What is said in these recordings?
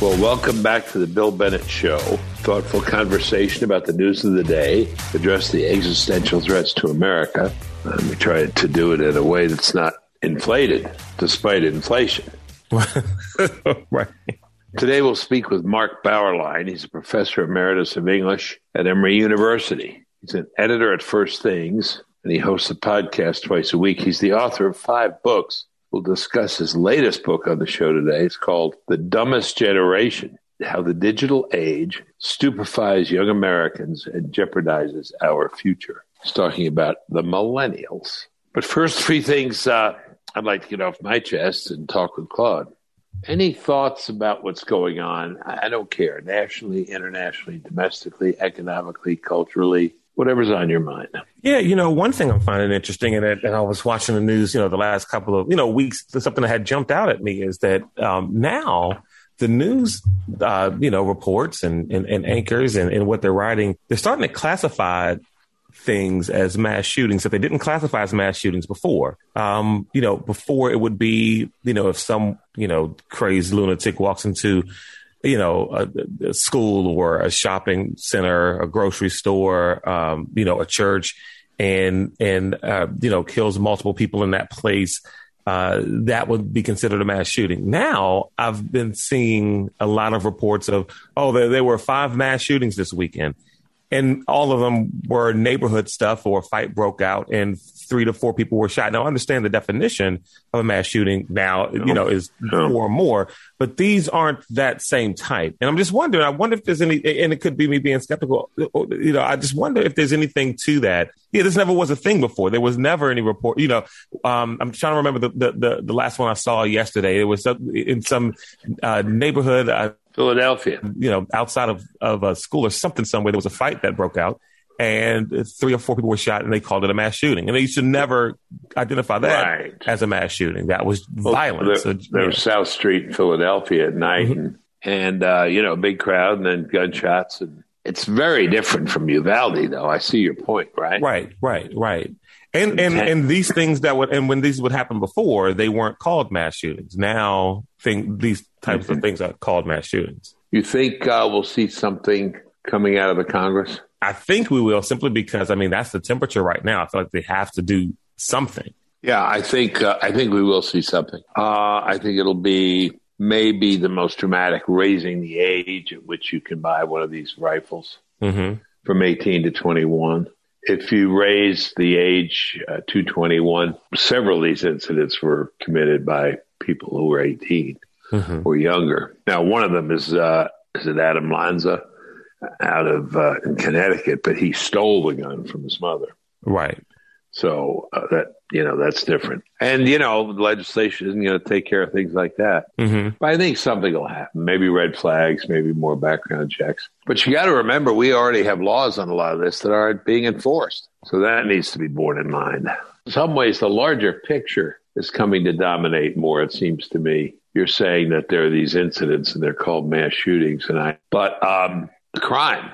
Well, welcome back to the Bill Bennett Show. Thoughtful conversation about the news of the day, address the existential threats to America. And we try to do it in a way that's not inflated, despite inflation. right. Today we'll speak with Mark Bauerlein. He's a professor emeritus of English at Emory University. He's an editor at First Things, and he hosts a podcast twice a week. He's the author of five books We'll discuss his latest book on the show today. It's called The Dumbest Generation How the Digital Age Stupefies Young Americans and Jeopardizes Our Future. He's talking about the millennials. But first, three things uh, I'd like to get off my chest and talk with Claude. Any thoughts about what's going on? I don't care, nationally, internationally, domestically, economically, culturally, whatever's on your mind. Yeah, you know, one thing I'm finding interesting in it, and I was watching the news, you know, the last couple of, you know, weeks, something that had jumped out at me is that um, now the news, uh, you know, reports and, and, and anchors and, and what they're writing, they're starting to classify things as mass shootings that they didn't classify as mass shootings before. Um, you know, before it would be, you know, if some, you know, crazed lunatic walks into you know, a, a, school or a shopping center, a grocery store, um, you know, a church, and and uh, you know kills multiple people in that place. Uh, that would be considered a mass shooting. Now, I've been seeing a lot of reports of, oh, there, there were five mass shootings this weekend and all of them were neighborhood stuff or a fight broke out and three to four people were shot. Now, I understand the definition of a mass shooting now, you know, is four or more, but these aren't that same type. And I'm just wondering, I wonder if there's any, and it could be me being skeptical, you know, I just wonder if there's anything to that. Yeah, this never was a thing before. There was never any report, you know, um, I'm trying to remember the, the, the, the, last one I saw yesterday. It was in some uh, neighborhood. Uh, Philadelphia. You know, outside of, of a school or something somewhere, there was a fight that broke out and three or four people were shot and they called it a mass shooting. And they should never identify that right. as a mass shooting. That was well, violence. There, there was South Street in Philadelphia at night mm-hmm. and, and uh, you know, big crowd and then gunshots. And it's very different from Uvalde, though. I see your point, right? Right, right, right. And and and these things that would and when these would happen before, they weren't called mass shootings. Now, think these types mm-hmm. of things are called mass shootings. You think uh, we'll see something coming out of the Congress? I think we will, simply because I mean that's the temperature right now. I feel like they have to do something. Yeah, I think uh, I think we will see something. Uh, I think it'll be maybe the most dramatic, raising the age at which you can buy one of these rifles mm-hmm. from 18 to 21 if you raise the age uh, to 21, several of these incidents were committed by people who were 18 mm-hmm. or younger. Now, one of them is uh, is it Adam Lanza out of uh, in Connecticut, but he stole the gun from his mother. Right. So uh, that you know that's different, and you know legislation isn't going to take care of things like that. Mm-hmm. But I think something will happen. Maybe red flags, maybe more background checks. But you got to remember, we already have laws on a lot of this that aren't being enforced. So that needs to be borne in mind. In some ways, the larger picture is coming to dominate more. It seems to me. You're saying that there are these incidents and they're called mass shootings, and I. But um, crime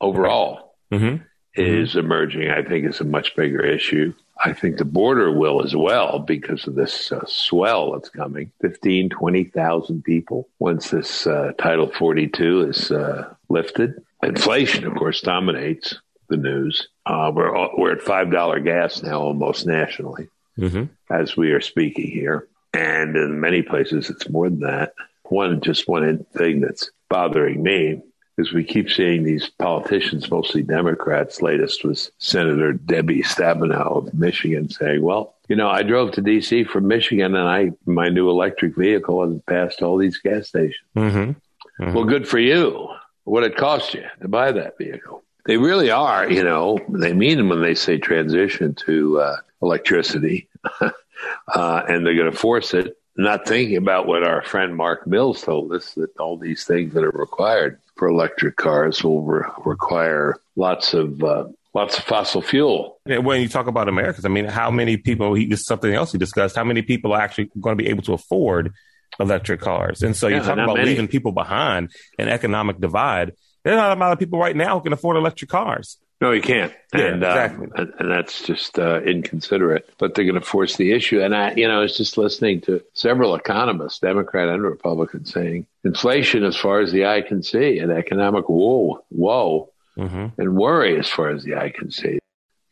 overall. Mm-hmm is emerging, I think, it's a much bigger issue. I think the border will as well because of this uh, swell that's coming 15, 20,000 people once this uh, Title 42 is uh, lifted. Inflation, of course, dominates the news. Uh, we're, we're at $5 gas now almost nationally mm-hmm. as we are speaking here. And in many places, it's more than that. One, just one thing that's bothering me because we keep seeing these politicians, mostly Democrats. Latest was Senator Debbie Stabenow of Michigan saying, well, you know, I drove to D.C. from Michigan and I, my new electric vehicle has passed all these gas stations. Mm-hmm. Mm-hmm. Well, good for you. What it cost you to buy that vehicle? They really are, you know, they mean when they say transition to uh, electricity uh, and they're going to force it not thinking about what our friend Mark Mills told us that all these things that are required for electric cars will re- require lots of uh, lots of fossil fuel. Yeah, when you talk about Americans, I mean, how many people? He is something else he discussed. How many people are actually going to be able to afford electric cars? And so yeah, you talk about many. leaving people behind, an economic divide. There's not a lot of people right now who can afford electric cars. No, you can't. Yeah, and, exactly. um, and, that's just uh, inconsiderate. But they're going to force the issue. And I, you know, I was just listening to several economists, Democrat and Republican, saying inflation as far as the eye can see, and economic woe, woe, hmm and worry as far as the eye can see.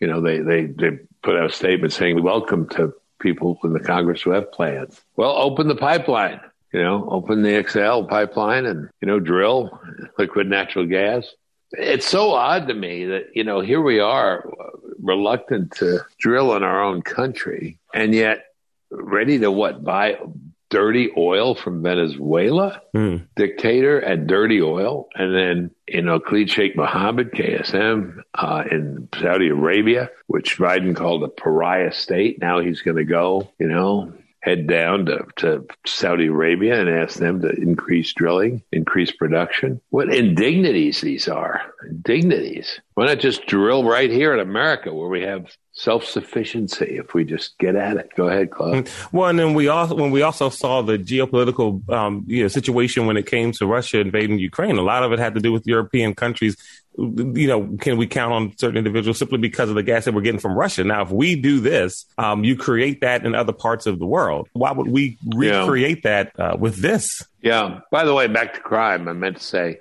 You know, they they they put out a statement saying, "Welcome to people in the Congress who have plans." Well, open the pipeline. You know, open the XL pipeline and you know drill liquid natural gas. It's so odd to me that you know here we are, reluctant to drill in our own country, and yet ready to what buy dirty oil from Venezuela Mm. dictator and dirty oil. And then, you know, Khalid Sheikh Mohammed, KSM, uh, in Saudi Arabia, which Biden called a pariah state. Now he's going to go, you know, head down to, to Saudi Arabia and ask them to increase drilling, increase production. What indignities these are. Indignities. Why not just drill right here in America where we have self sufficiency if we just get at it? Go ahead, Claude. Well, and then we also when we also saw the geopolitical um, you know, situation when it came to Russia invading Ukraine, a lot of it had to do with European countries. You know, can we count on certain individuals simply because of the gas that we're getting from Russia? Now, if we do this, um, you create that in other parts of the world. Why would we Yeah. recreate that uh, with this? Yeah. By the way, back to crime, I meant to say,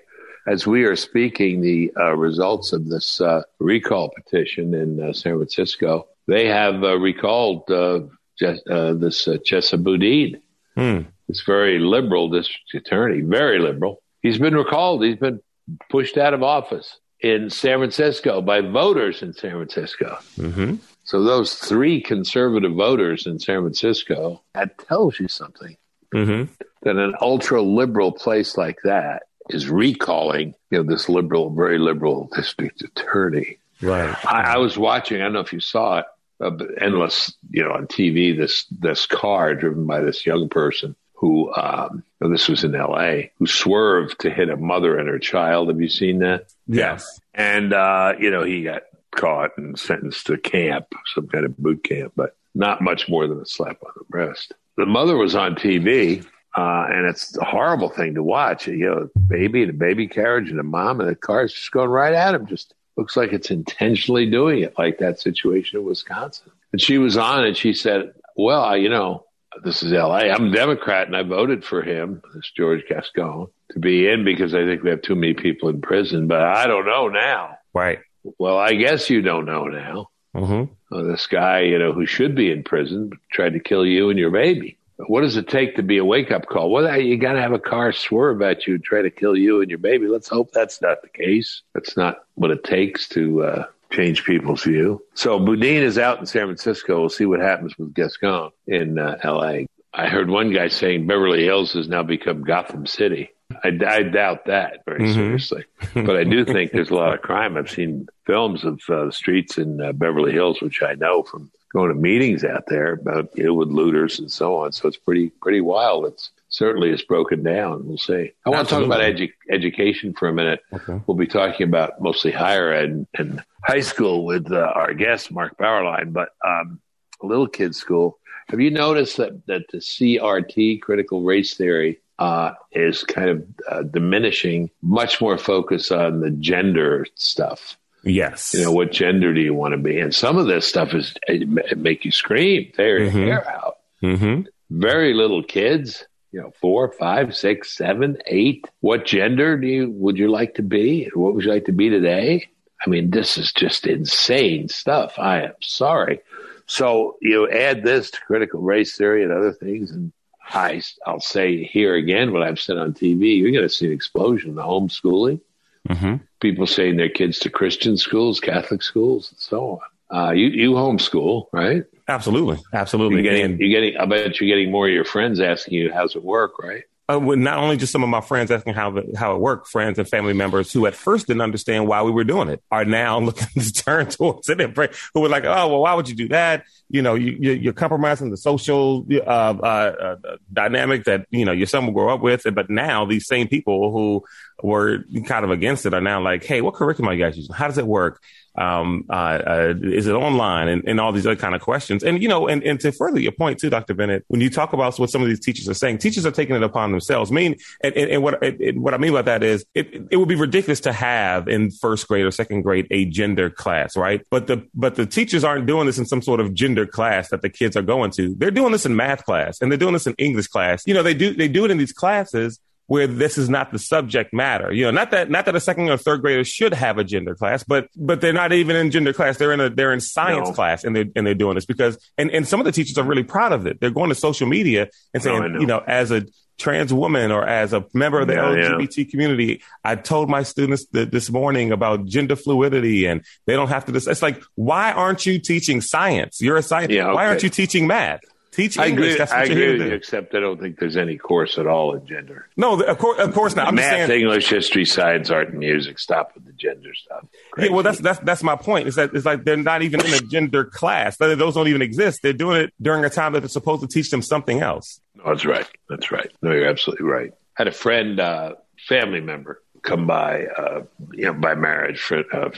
as we are speaking, the uh, results of this uh, recall petition in uh, San Francisco, they have uh, recalled uh, Jes- uh, this uh, Chesa Boudin, Hmm. this very liberal district attorney, very liberal. He's been recalled. He's been pushed out of office in San Francisco by voters in San Francisco. hmm So those three conservative voters in San Francisco, that tells you something hmm that an ultra liberal place like that is recalling, you know, this liberal, very liberal district attorney. Right. I, I was watching. I don't know if you saw it. Uh, endless, you know, on TV. This this car driven by this young person who, um, this was in L.A., who swerved to hit a mother and her child. Have you seen that? Yes. And uh, you know, he got caught and sentenced to camp, some kind of boot camp, but not much more than a slap on the wrist. The mother was on TV, uh, and it's a horrible thing to watch. You know, baby and a baby carriage and a mom, and the car's just going right at him. Just looks like it's intentionally doing it, like that situation in Wisconsin. And she was on, and she said, "Well, you know." This is LA. I'm a Democrat and I voted for him, this George Gascon, to be in because I think we have too many people in prison, but I don't know now. Right. Well, I guess you don't know now. hmm Uh, this guy, you know, who should be in prison tried to kill you and your baby. What does it take to be a wake up call? Well, you got to have a car swerve at you and try to kill you and your baby. Let's hope that's not the case. That's not what it takes to uh, change people's view. So Boudin is out in San Francisco. We'll see what happens with Gascon in uh, L.A. I heard one guy saying Beverly Hills has now become Gotham City. I, I doubt that very Mhm. seriously, but I do think there's a lot of crime. I've seen films of uh, the streets in uh, Beverly Hills, which I know from going to meetings out there about you know with looters and so on. So it's pretty pretty wild. It's certainly is broken down. We'll see. I want to talk about edu- education for a minute. Okay. We'll be talking about mostly higher ed and, and high school with uh, our guest Mark Bauerlein, but um, little kids school. Have you noticed that that the CRT, critical race theory, uh, is kind of uh, diminishing? Much more focus on the gender stuff. Yes. You know, what gender do you want to be? And some of this stuff is it, make you scream, tear your Mhm. hair out. hmm Very little kids. You know, four, five, six, seven, eight. What gender do you would you like to be? What would you like to be today? I mean, this is just insane stuff. I am sorry. So you add this to critical race theory and other things, and I, I'll say here again what I've said on TV. You're going to see an explosion in the homeschooling. hmm People sending their kids to Christian schools, Catholic schools, and so on. Uh, you you homeschool, right? Absolutely. Absolutely. You're getting, And- you're getting. I bet you're getting more of your friends asking you, "How's it work?" Right? uh, well, not only just some of my friends asking how the, how it worked, friends and family members who at first didn't understand why we were doing it are now looking to turn towards it and pray, who were like, "Oh, well, why would you do that? You know, you, you, you're compromising the social uh, uh, uh, dynamic that you know your son will grow up with." But now these same people who were kind of against it are now like, "Hey, what curriculum are you guys using? How does it work?" Um, uh, uh, is it online and, and all these other kind of questions? And, you know, and, and to further your point too, Dr. Bennett, when you talk about what some of these teachers are saying, teachers are taking it upon themselves. I mean, and, and, and what, and what I mean by that is it, it would be ridiculous to have in first grade or second grade a gender class, right? But the, but the teachers aren't doing this in some sort of gender class that the kids are going to. They're doing this in math class and they're doing this in English class. You know, they do, they do it in these classes where this is not the subject matter. You know, not that not that a second or third grader should have a gender class, but but they're not even in gender class. They're in a they're in science no. class and they're and they're doing this because and, and some of the teachers are really proud of it. They're going to social media and saying, no, know. you know, as a trans woman or as a member of the yeah, LGBT yeah. community, I told my students that this morning about gender fluidity and they don't have to. It's like, why aren't you teaching science? You're a scientist. Yeah, okay. Why aren't you teaching math? Teach English. I agree, I agree with you, except I don't think there's any course at all in gender. No, of course, of course not. I'm Math, saying, English, history, science, art, and music. Stop with the gender stuff. Crazy. Yeah, well, that's that's that's my point. Is that it's like they're not even in a gender class. Those don't even exist. They're doing it during a time that they're supposed to teach them something else. No, that's right. That's right. No, you're absolutely right. I had a friend, uh, family member, come by, uh, you know, by marriage. Friend, uh,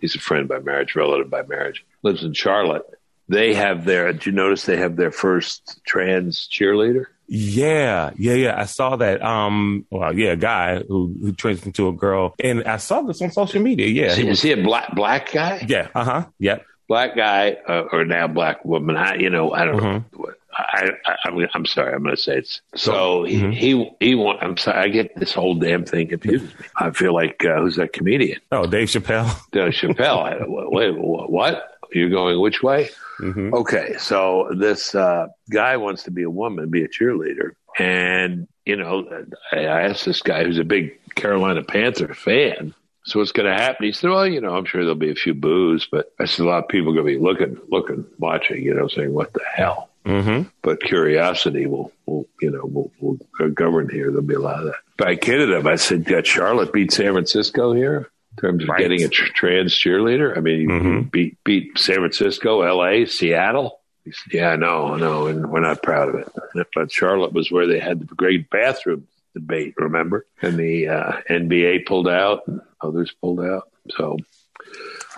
he's a friend by marriage, relative by marriage. Lives in Charlotte they have their. Did you notice they have their first trans cheerleader? Yeah, yeah, yeah. I saw that. Um, well, yeah, a guy who who turns into a girl, and I saw this on social media. Yeah, is he, was, he a black black guy? Yeah. Uh huh. Yep. Black guy uh, or now black woman. I, you know, I don't mm-hmm. know. I, I, am sorry. I'm going to say it's so mm-hmm. he, he, he want, I'm sorry. I get this whole damn thing confused me. I feel like, uh, who's that comedian? Oh, Dave Chappelle. Dave Chappelle. wait, what? You're going which way? Mm-hmm. Okay, so this uh, guy wants to be a woman, be a cheerleader, and you know, I asked this guy who's a big Carolina Panther fan. So what's going to happen? He said, "Well, you know, I'm sure there'll be a few boos, but I said a lot of people are going to be looking, looking, watching, you know, saying what the hell." Mm-hmm. But curiosity will, will, you know, will, will govern here. There'll be a lot of that. But I kidded him. I said, "Got Charlotte beat San Francisco here." In terms of right. getting a tr- trans cheerleader. I mean, mm-hmm. beat beat San Francisco, L.A., Seattle. Said, yeah, no, no, and we're not proud of it. But Charlotte was where they had the great bathroom debate, remember? And the uh, NBA pulled out, and others pulled out. So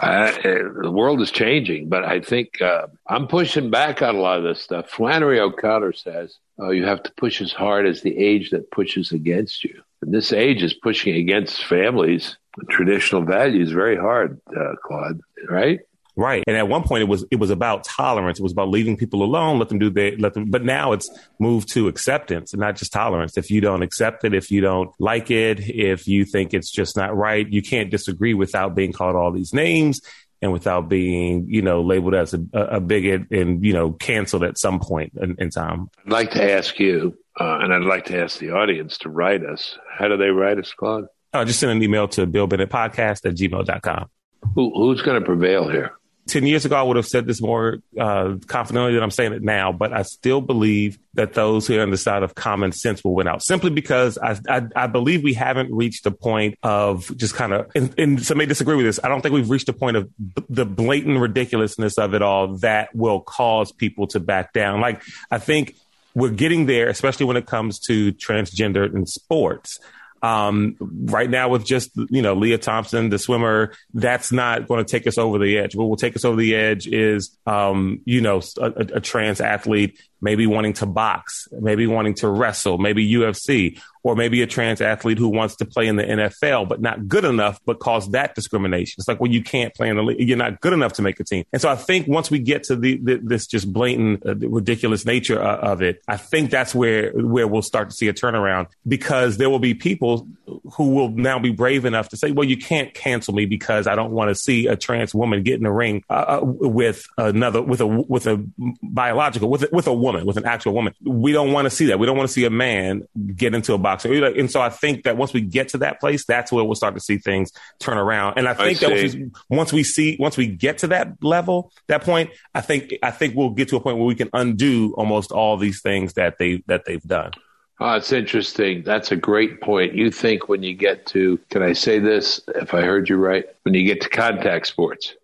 uh, the world is changing, but I think uh, I'm pushing back on a lot of this stuff. Flannery O'Connor says oh, you have to push as hard as the age that pushes against you. And this age is pushing against families traditional values very hard, uh, Claude. Right? Right. And at one point it was it was about tolerance. It was about leaving people alone, let them do their let them but now it's moved to acceptance and not just tolerance. If you don't accept it, if you don't like it, if you think it's just not right, you can't disagree without being called all these names and without being, you know, labeled as a, a bigot and, you know, canceled at some point in, in time. I'd like to ask you, uh, and I'd like to ask the audience to write us. How do they write us, Claude? Uh, just send an email to Bill Bennett Podcast at gmail.com. Who, who's going to prevail here? 10 years ago, I would have said this more uh, confidently than I'm saying it now, but I still believe that those who are on the side of common sense will win out simply because I, I, I believe we haven't reached a point of just kind of, and, and some may disagree with this. I don't think we've reached a point of b- the blatant ridiculousness of it all that will cause people to back down. Like, I think we're getting there, especially when it comes to transgender in sports. Um, right now, with just you know Lia Thompson, the swimmer, that's not going to take us over the edge. What will take us over the edge is um, you know a, a, trans athlete maybe wanting to box, maybe wanting to wrestle, maybe UFC, or maybe a trans athlete who wants to play in the NFL but not good enough, but cause that discrimination. It's like, well, you can't play in the league. You're not good enough to make a team. And so I think once we get to the, the this just blatant, uh, ridiculous nature uh, of it, I think that's where where we'll start to see a turnaround because there will be people who will now be brave enough to say, well, you can't cancel me because I don't want to see a trans woman get in the ring uh, uh with another with a with a biological with a, with a woman woman, with an actual woman. We don't want to see that. We don't want to see a man get into a boxer. And so I think that once we get to that place, that's where we'll start to see things turn around. And I think I that once we, once we see, once we get to that level, that point, I think, I think we'll get to a point where we can undo almost all these things that they, that they've done. Oh, it's interesting. That's a great point. You think when you get to, can I say this if I heard you right? When you get to contact sports.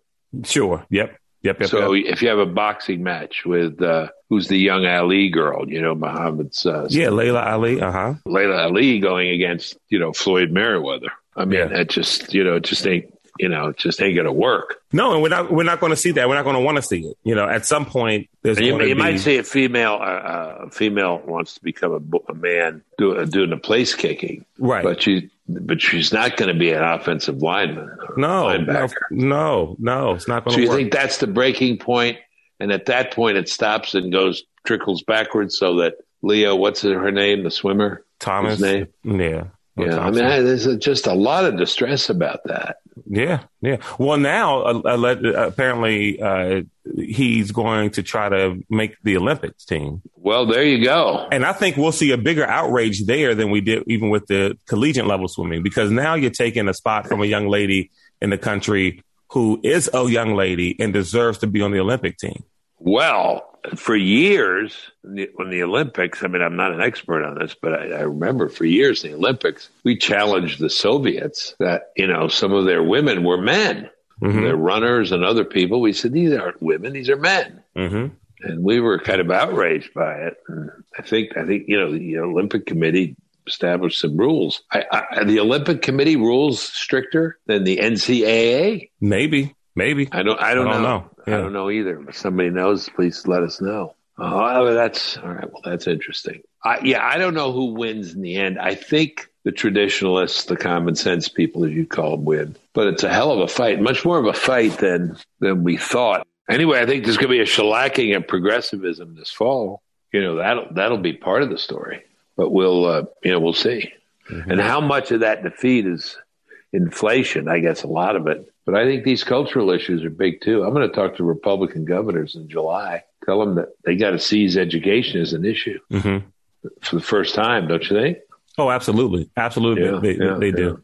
Sure. Yep. Yep, yep, so yep. if you have a boxing match with uh, who's the young Ali girl, you know, Muhammad's uh, yeah, Laila Ali, uh huh, Laila Ali going against you know Floyd Mayweather. I mean, yeah. that just you know, it just ain't you know, it just ain't going to work. No, and we're not we're not going to see that. We're not going to want to see it. You know, at some point, there's you, you be... might see a female uh, uh, a female wants to become a, a man do, uh, doing the place kicking, right? But she but she's not going to be an offensive lineman. No, linebacker. no, no, it's not going to. So you think that's the breaking point, and at that point, it stops and goes trickles backwards, so that Leo, what's her name, the swimmer, Thomas, name, yeah. Yeah, I mean, I, there's just a lot of distress about that. Yeah, yeah. Well, now uh, uh, apparently uh, he's going to try to make the Olympics team. Well, there you go. And I think we'll see a bigger outrage there than we did even with the collegiate level swimming because now you're taking a spot from a young lady in the country who is a young lady and deserves to be on the Olympic team. Well, for years, when the Olympics, I mean, I'm not an expert on this, but I, I remember for years in the Olympics, we challenged the Soviets that, you know, some of their women were men. Mm-hmm. Their runners and other people. We said, these aren't women, these are men. Mm-hmm. And we were kind of outraged by it. And I think, I think, you know, the Olympic Committee established some rules. I, I, the Olympic Committee rules stricter than the NCAA? Maybe, maybe. I don't, I don't, I don't know. know. Yeah. I don't know either. If somebody knows, please let us know. Oh, that's all right. Well, that's interesting. I, yeah, I don't know who wins in the end. I think the traditionalists, the common sense people, as you call them, win. But it's a hell of a fight, much more of a fight than than we thought. Anyway, I think there's going to be a shellacking of progressivism this fall. You know that'll that'll be part of the story. But we'll uh, you know we'll see. Mm-hmm. And how much of that defeat is inflation? I guess a lot of it but I think these cultural issues are big too. I'm going to talk to Republican governors in July, tell them that they got to seize education as an issue mm-hmm. for the first time, don't you think? Oh, absolutely. Absolutely. Yeah, they, yeah, they yeah. do.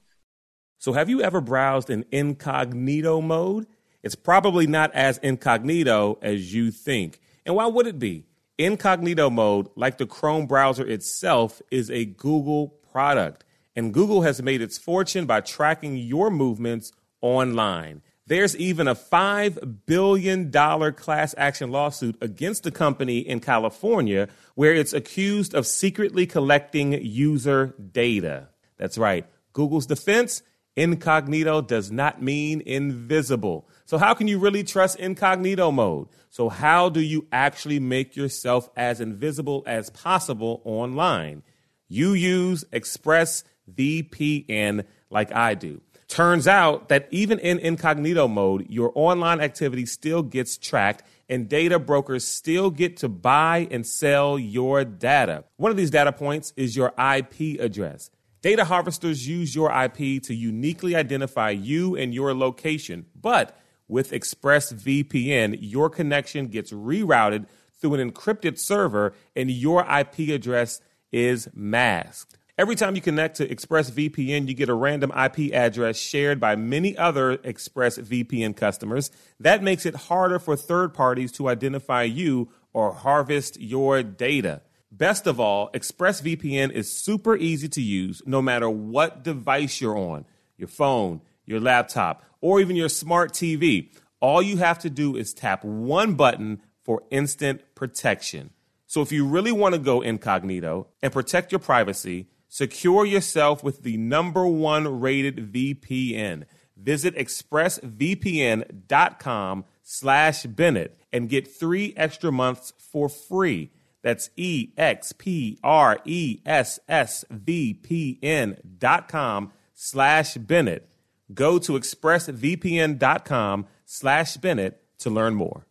So, have you ever browsed in incognito mode? It's probably not as incognito as you think. And why would it be? Incognito mode, like the Chrome browser itself, is a Google product. And Google has made its fortune by tracking your movements online. There's even a $5 billion class action lawsuit against the company in California where it's accused of secretly collecting user data. That's right. Google's defense incognito does not mean invisible. So, how can you really trust incognito mode? So, how do you actually make yourself as invisible as possible online? You use ExpressVPN like I do. Turns out that even in incognito mode, your online activity still gets tracked and data brokers still get to buy and sell your data. One of these data points is your IP address. Data harvesters use your IP to uniquely identify you and your location. But with ExpressVPN, your connection gets rerouted through an encrypted server and your IP address is masked. Every time you connect to ExpressVPN, you get a random IP address shared by many other ExpressVPN customers. That makes it harder for third parties to identify you or harvest your data. Best of all, ExpressVPN is super easy to use no matter what device you're on your phone, your laptop, or even your smart TV. All you have to do is tap one button for instant protection. So if you really want to go incognito and protect your privacy, Secure yourself with the number one rated VPN. Visit expressvpn.com slash Bennett and get three extra months for free. That's E-X-P-R-E-S-S-V-P-N dot com slash Bennett. Go to expressvpn.com slash Bennett to learn more.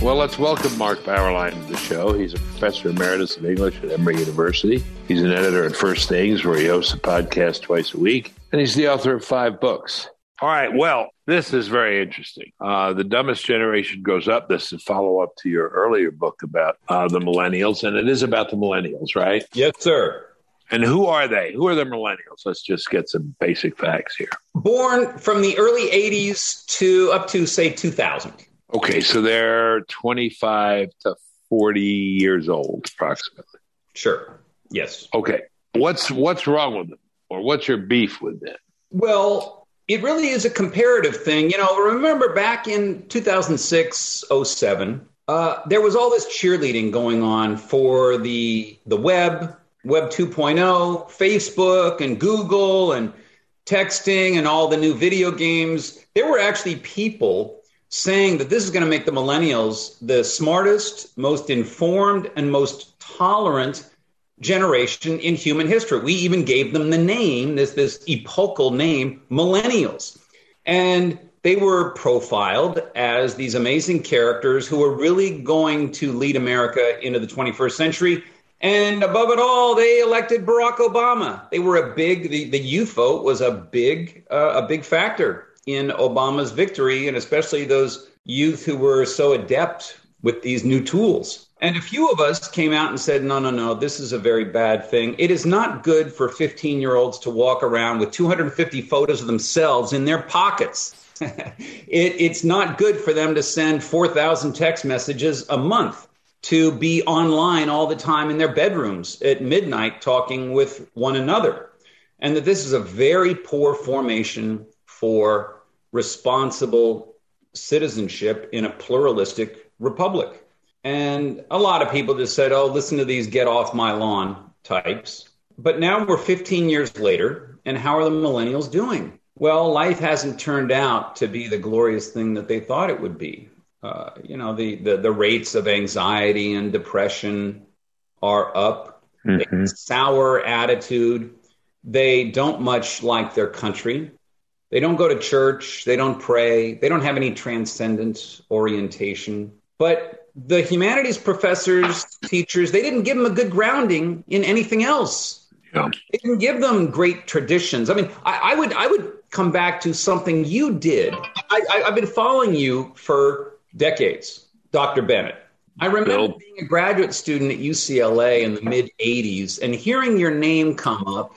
Well, let's welcome Mark Bauerlein to the show. He's a professor emeritus of English at Emory University. He's an editor at First Things, where he hosts a podcast twice a week, and he's the author of five books. All right, well, this is very interesting. Uh, the dumbest generation grows up. This is a follow up to your earlier book about uh, the millennials, and it is about the millennials, right? Yes, sir. And who are they? Who are the millennials? Let's just get some basic facts here. Born from the early 80s to up to, say, 2000. Okay, so they're 25 to 40 years old, approximately. Sure. Yes. Okay. What's what's wrong with them, or what's your beef with them? Well, it really is a comparative thing. You know, remember back in 2006, 07, uh, there was all this cheerleading going on for the the web, Web 2.0, Facebook and Google and texting and all the new video games, there were actually people saying that this is going to make the millennials the smartest, most informed, and most tolerant generation in human history. We even gave them the name, this, this epochal name, millennials. And they were profiled as these amazing characters who were really going to lead America into the 21st century. And above it all, they elected Barack Obama. They were a big, the, the youth vote was a big, uh, a big factor in Obama's victory, and especially those youth who were so adept with these new tools. And a few of us came out and said, no, no, no, this is a very bad thing. It is not good for 15 year olds to walk around with 250 photos of themselves in their pockets. it, it's not good for them to send 4,000 text messages a month, to be online all the time in their bedrooms at midnight talking with one another. And that this is a very poor formation for responsible citizenship in a pluralistic republic. And a lot of people just said, oh, listen to these get off my lawn types. But now we're 15 years later, and how are the millennials doing? Well, life hasn't turned out to be the glorious thing that they thought it would be. Uh, you know, the, the, the rates of anxiety and depression are up. Mm-hmm. Sour attitude. They don't much like their country. They don't go to church. They don't pray. They don't have any transcendent orientation. But the humanities professors, teachers, they didn't give them a good grounding in anything else. Yeah. They didn't give them great traditions. I mean, I, I would I would come back to something you did. I, have been following you for decades, Dr. Bennett. I remember Bill. being a graduate student at UCLA in the mid 80s and hearing your name come up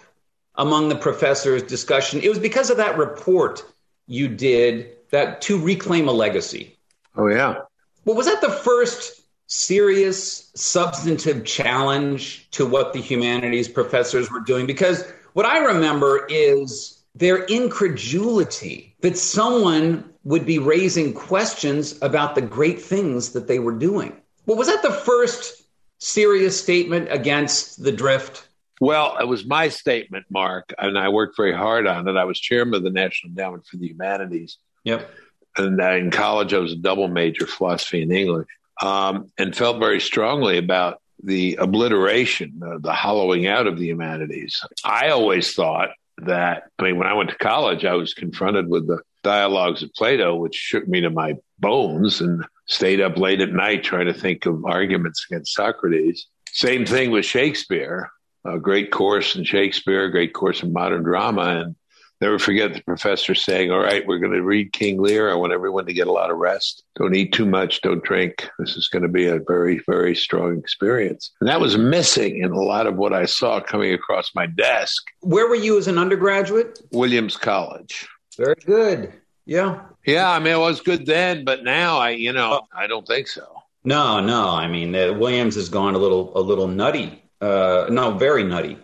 among the professors' discussion. It was because of that report you did that to reclaim a legacy. Oh, yeah. Well, was that the first serious substantive challenge to what the humanities professors were doing? Because what I remember is their incredulity that someone would be raising questions about the great things that they were doing. Well, was that the first serious statement against the drift? Well, it was my statement, Mark, and I worked very hard on it. I was chairman of the National Endowment for the Humanities. Yep. And in college, I was a double major, philosophy and English, um, and felt very strongly about the obliteration, uh, the hollowing out of the humanities. I always thought that, I mean, when I went to college, I was confronted with the dialogues of Plato, which shook me to my bones and stayed up late at night trying to think of arguments against Socrates. Same thing with Shakespeare a great course in Shakespeare, a great course in modern drama. And never forget the professor saying, All right, we're going to read King Lear. I want everyone to get a lot of rest. Don't eat too much. Don't drink. This is going to be a very, very strong experience. And that was missing in a lot of what I saw coming across my desk. Where were you as an undergraduate? Williams College. Very good. Yeah. Yeah. I mean, it was good then, but now I, you know, I don't think so. No, no. I mean, uh, Williams has gone a little, a little nutty uh, no, very nutty,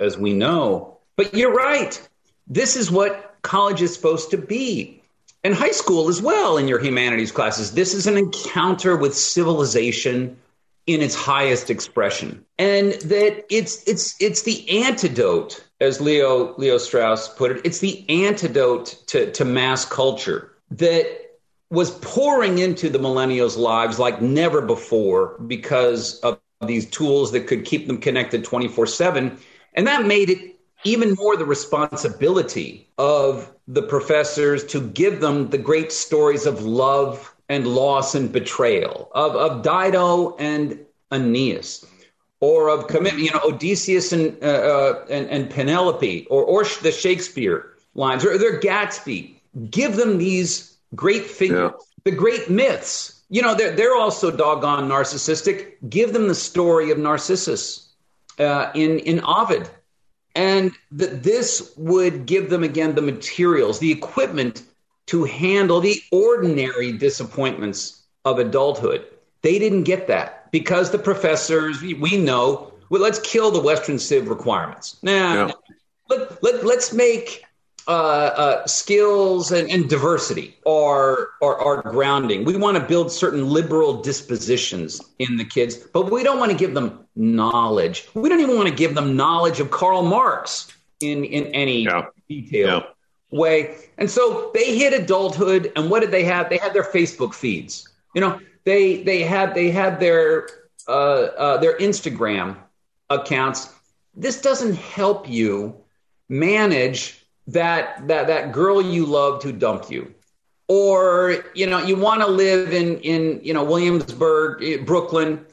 as we know. But you're right. This is what college is supposed to be. And high school as well in your humanities classes. This is an encounter with civilization in its highest expression. And that it's it's it's the antidote, as Leo Leo Strauss put it, it's the antidote to, to mass culture that was pouring into the millennials' lives like never before because of these tools that could keep them connected 24 7. And that made it even more the responsibility of the professors to give them the great stories of love and loss and betrayal, of, of Dido and Aeneas, or of commitment, you know, Odysseus and, uh, uh, and, and, Penelope, or, or the Shakespeare lines, or their Gatsby. Give them these great figures, yeah. the great myths you know, they're, they're also doggone narcissistic. Give them the story of Narcissus uh, in, in Ovid. And that this would give them, again, the materials, the equipment to handle the ordinary disappointments of adulthood. They didn't get that because the professors, we know, well, let's kill the Western Civ requirements. Now, yeah. let, let, let's make uh, uh, skills and, and diversity are, are, are grounding. We want to build certain liberal dispositions in the kids, but we don't want to give them knowledge. We don't even want to give them knowledge of Karl Marx in, in any yeah. detail. Yeah way. And so they hit adulthood, and what did they have? They had their Facebook feeds. You know, they they had they had their uh, uh, their Instagram accounts. This doesn't help you manage that that that girl you loved who dumped you, or you know you want to live in in you know Williamsburg, eh, Brooklyn,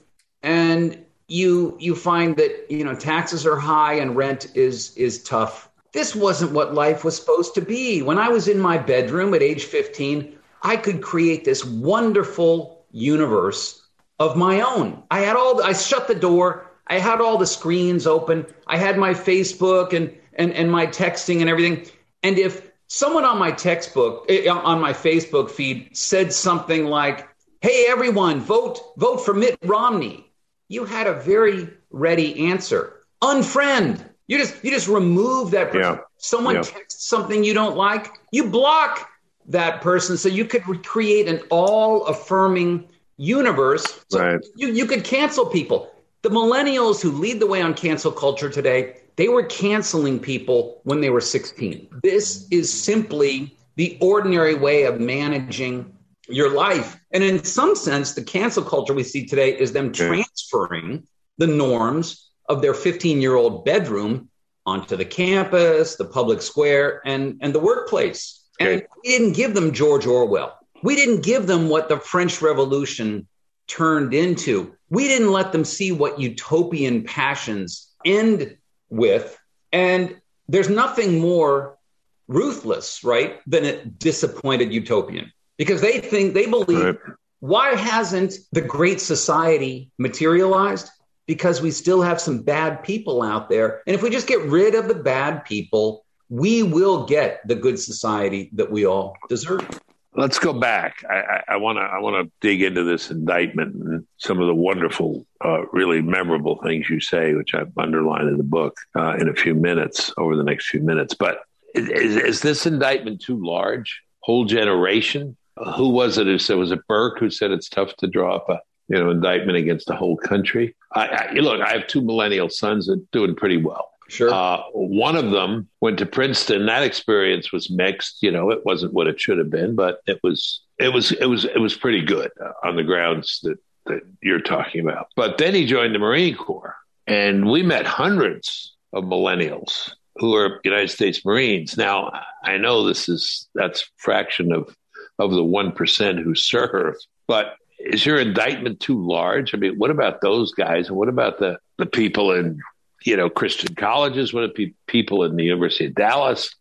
and you you find that you know taxes are high and rent is is tough this wasn't what life was supposed to be. When I was in my bedroom at age 15, I could create this wonderful universe of my own. I had all, I shut the door. I had all the screens open. I had my Facebook and, and, and my texting and everything. And if someone on my textbook, eh, on my Facebook feed said something like, Hey, everyone, vote, vote for Mitt Romney. You had a very ready answer. Unfriend you just you just remove that person. Yeah. Someone yeah. texts something you don't like, you block that person so you could create an all affirming universe. So right. you, you could cancel people. The millennials who lead the way on cancel culture today, they were canceling people when they were 16. This is simply the ordinary way of managing your life. And in some sense, the cancel culture we see today is them transferring the norms of their 15 year old bedroom onto the campus, the public square, and, and the workplace. And we didn't give them George Orwell. We didn't give them what the French Revolution turned into. We didn't let them see what utopian passions end with. And there's nothing more ruthless, right, than a disappointed utopian because they think, they believe, right. why hasn't the great society materialized? because we still have some bad people out there. And if we just get rid of the bad people, we will get the good society that we all deserve. Let's go back. I want to I want to dig into this indictment and some of the wonderful, uh, really memorable things you say, which I've underlined in the book uh, in a few minutes over the next few minutes. But is, is this indictment too large? Whole generation? who was it who said was it Burke who said it's tough to draw up a you know, indictment against the whole country. I, I, look, I have two millennial sons that are doing pretty well. Sure. Uh, one of them went to Princeton. That experience was mixed. You know, it wasn't what it should have been, but it was, it was, it was, it was pretty good on the grounds that that you're talking about. But then he joined the Marine Corps, and we met hundreds of millennials who are United States Marines. Now, I know this is that's fraction of of the one percent who serve, but is your indictment too large? I mean, what about those guys? And what about the, the people in, you know, Christian colleges? What about people in the University of Dallas,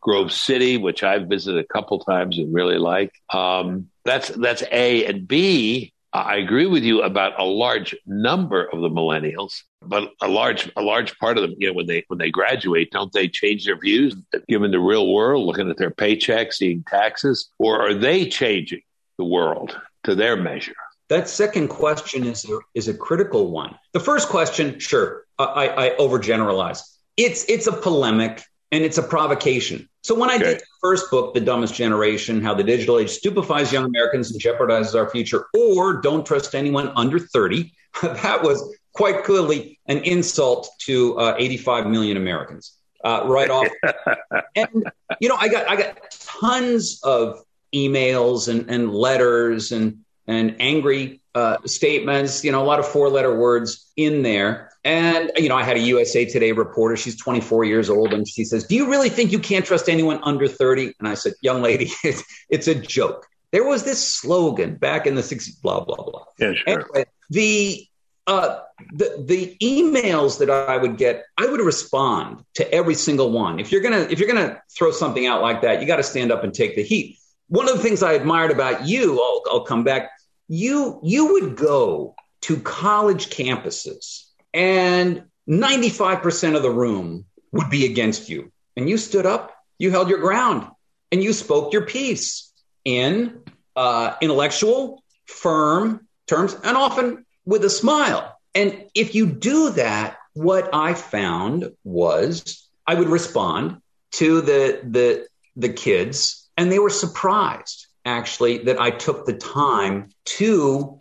Grove City, which I've visited a couple times and really like? Um, that's that's A and B. I agree with you about a large number of the millennials, but a large a large part of them, you know, when they when they graduate, don't they change their views given the real world, looking at their paychecks, seeing taxes, or are they changing the world? to their measure? That second question is a, is a critical one. The first question, sure, I, I overgeneralize. It's it's a polemic and it's a provocation. So when I did the first book, The Dumbest Generation, How the Digital Age Stupefies Young Americans and Jeopardizes Our Future, or Don't Trust Anyone Under 30, that was quite clearly an insult to uh, 85 million Americans uh, right off. and you know, I got I got tons of emails and, and letters and and angry uh, statements, you know, a lot of four letter words in there. And, you know, I had a USA Today reporter. She's 24 years old. And she says, Do you really think you can't trust anyone under 30? And I said, Young lady, it's, it's a joke. There was this slogan back in the 60s, blah, blah, blah. Yeah, sure. Anyway, the, uh, the the emails that I would get, I would respond to every single one. If you're gonna if you're gonna throw something out like that, you got to stand up and take the heat one of the things I admired about you, I'll, I'll come back. You you would go to college campuses, and 95% of the room would be against you, and you stood up, you held your ground, and you spoke your piece in uh, intellectual, firm terms, and often with a smile. And if you do that, what I found was I would respond to the the the kids, and they were surprised actually that I took the time to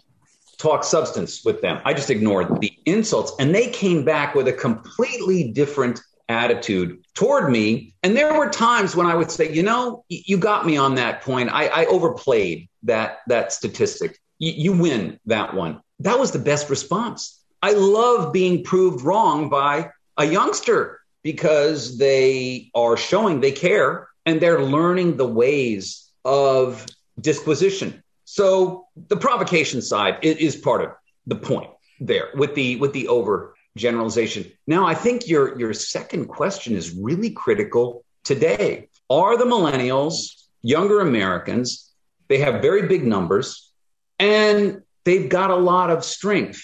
talk substance with them. I just ignored the insults, and they came back with a completely different attitude toward me. And there were times when I would say, you know, you got me on that point. I, I overplayed that that statistic. you win that one. That was the best response. I love being proved wrong by a youngster because they are showing they care and they're learning the ways of disquisition. So the provocation side is part of the point there with the with the over generalization. Now, I think your your second question is really critical today. Are the millennials, younger Americans, they have very big numbers and they've got a lot of strength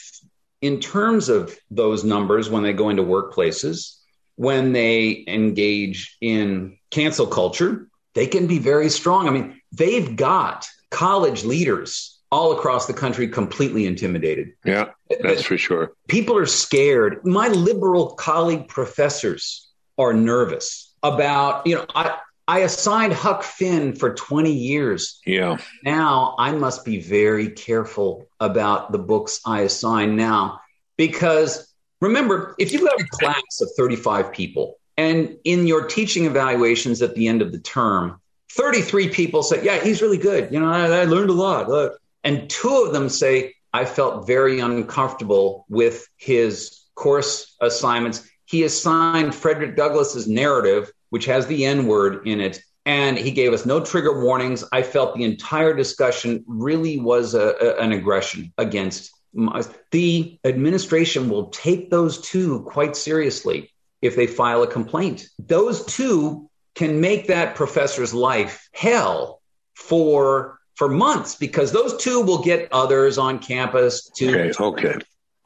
in terms of those numbers when they go into workplaces, when they engage in cancel culture, they can be very strong. I mean, they've got college leaders all across the country completely intimidated. Yeah, that's for sure. People are scared. My liberal colleague professors are nervous about, you know, I, I assigned Huck Finn for 20 years. Yeah. Now I must be very careful about the books I assign now because remember, if you've got a class of 35 people and in your teaching evaluations at the end of the term, 33 people say, Yeah, he's really good. You know, I, I learned a lot. And two of them say, I felt very uncomfortable with his course assignments. He assigned Frederick Douglass's narrative which has the N word in it. And he gave us no trigger warnings. I felt the entire discussion really was a, a, an aggression against my, the administration will take those two quite seriously if they file a complaint. Those two can make that professor's life hell for for months because those two will get others on campus to okay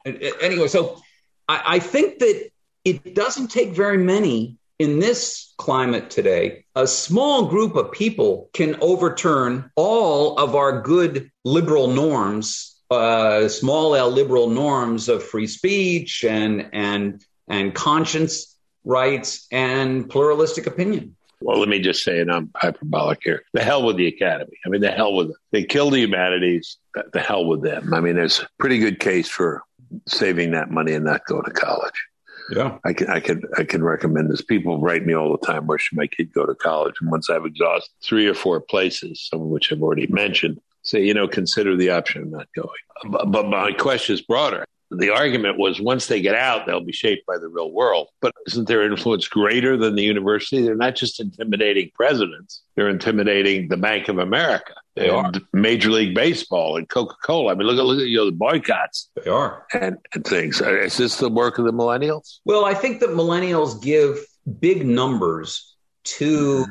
okay anyway so I, I think that it doesn't take very many in this climate today, a small group of people can overturn all of our good liberal norms, uh, small L liberal norms of free speech and and and conscience rights and pluralistic opinion. Well, let me just say, and I'm hyperbolic here. The hell with the academy. I mean, the hell with it. They kill the humanities. The hell with them. I mean, there's a pretty good case for saving that money and not go to college. Yeah, I can I can I can recommend this. People write me all the time, where should my kid go to college? And once I've exhausted three or four places, some of which I've already mentioned, say you know consider the option of not going. But, but my question is broader the argument was once they get out, they'll be shaped by the real world. But isn't their influence greater than the university? They're not just intimidating presidents, they're intimidating the Bank of America. They are. Major League Baseball and Coca Cola. I mean, look at look at you know the boycotts. They are and, and things. Uh, is this the work of the millennials? Well, I think that millennials give big numbers to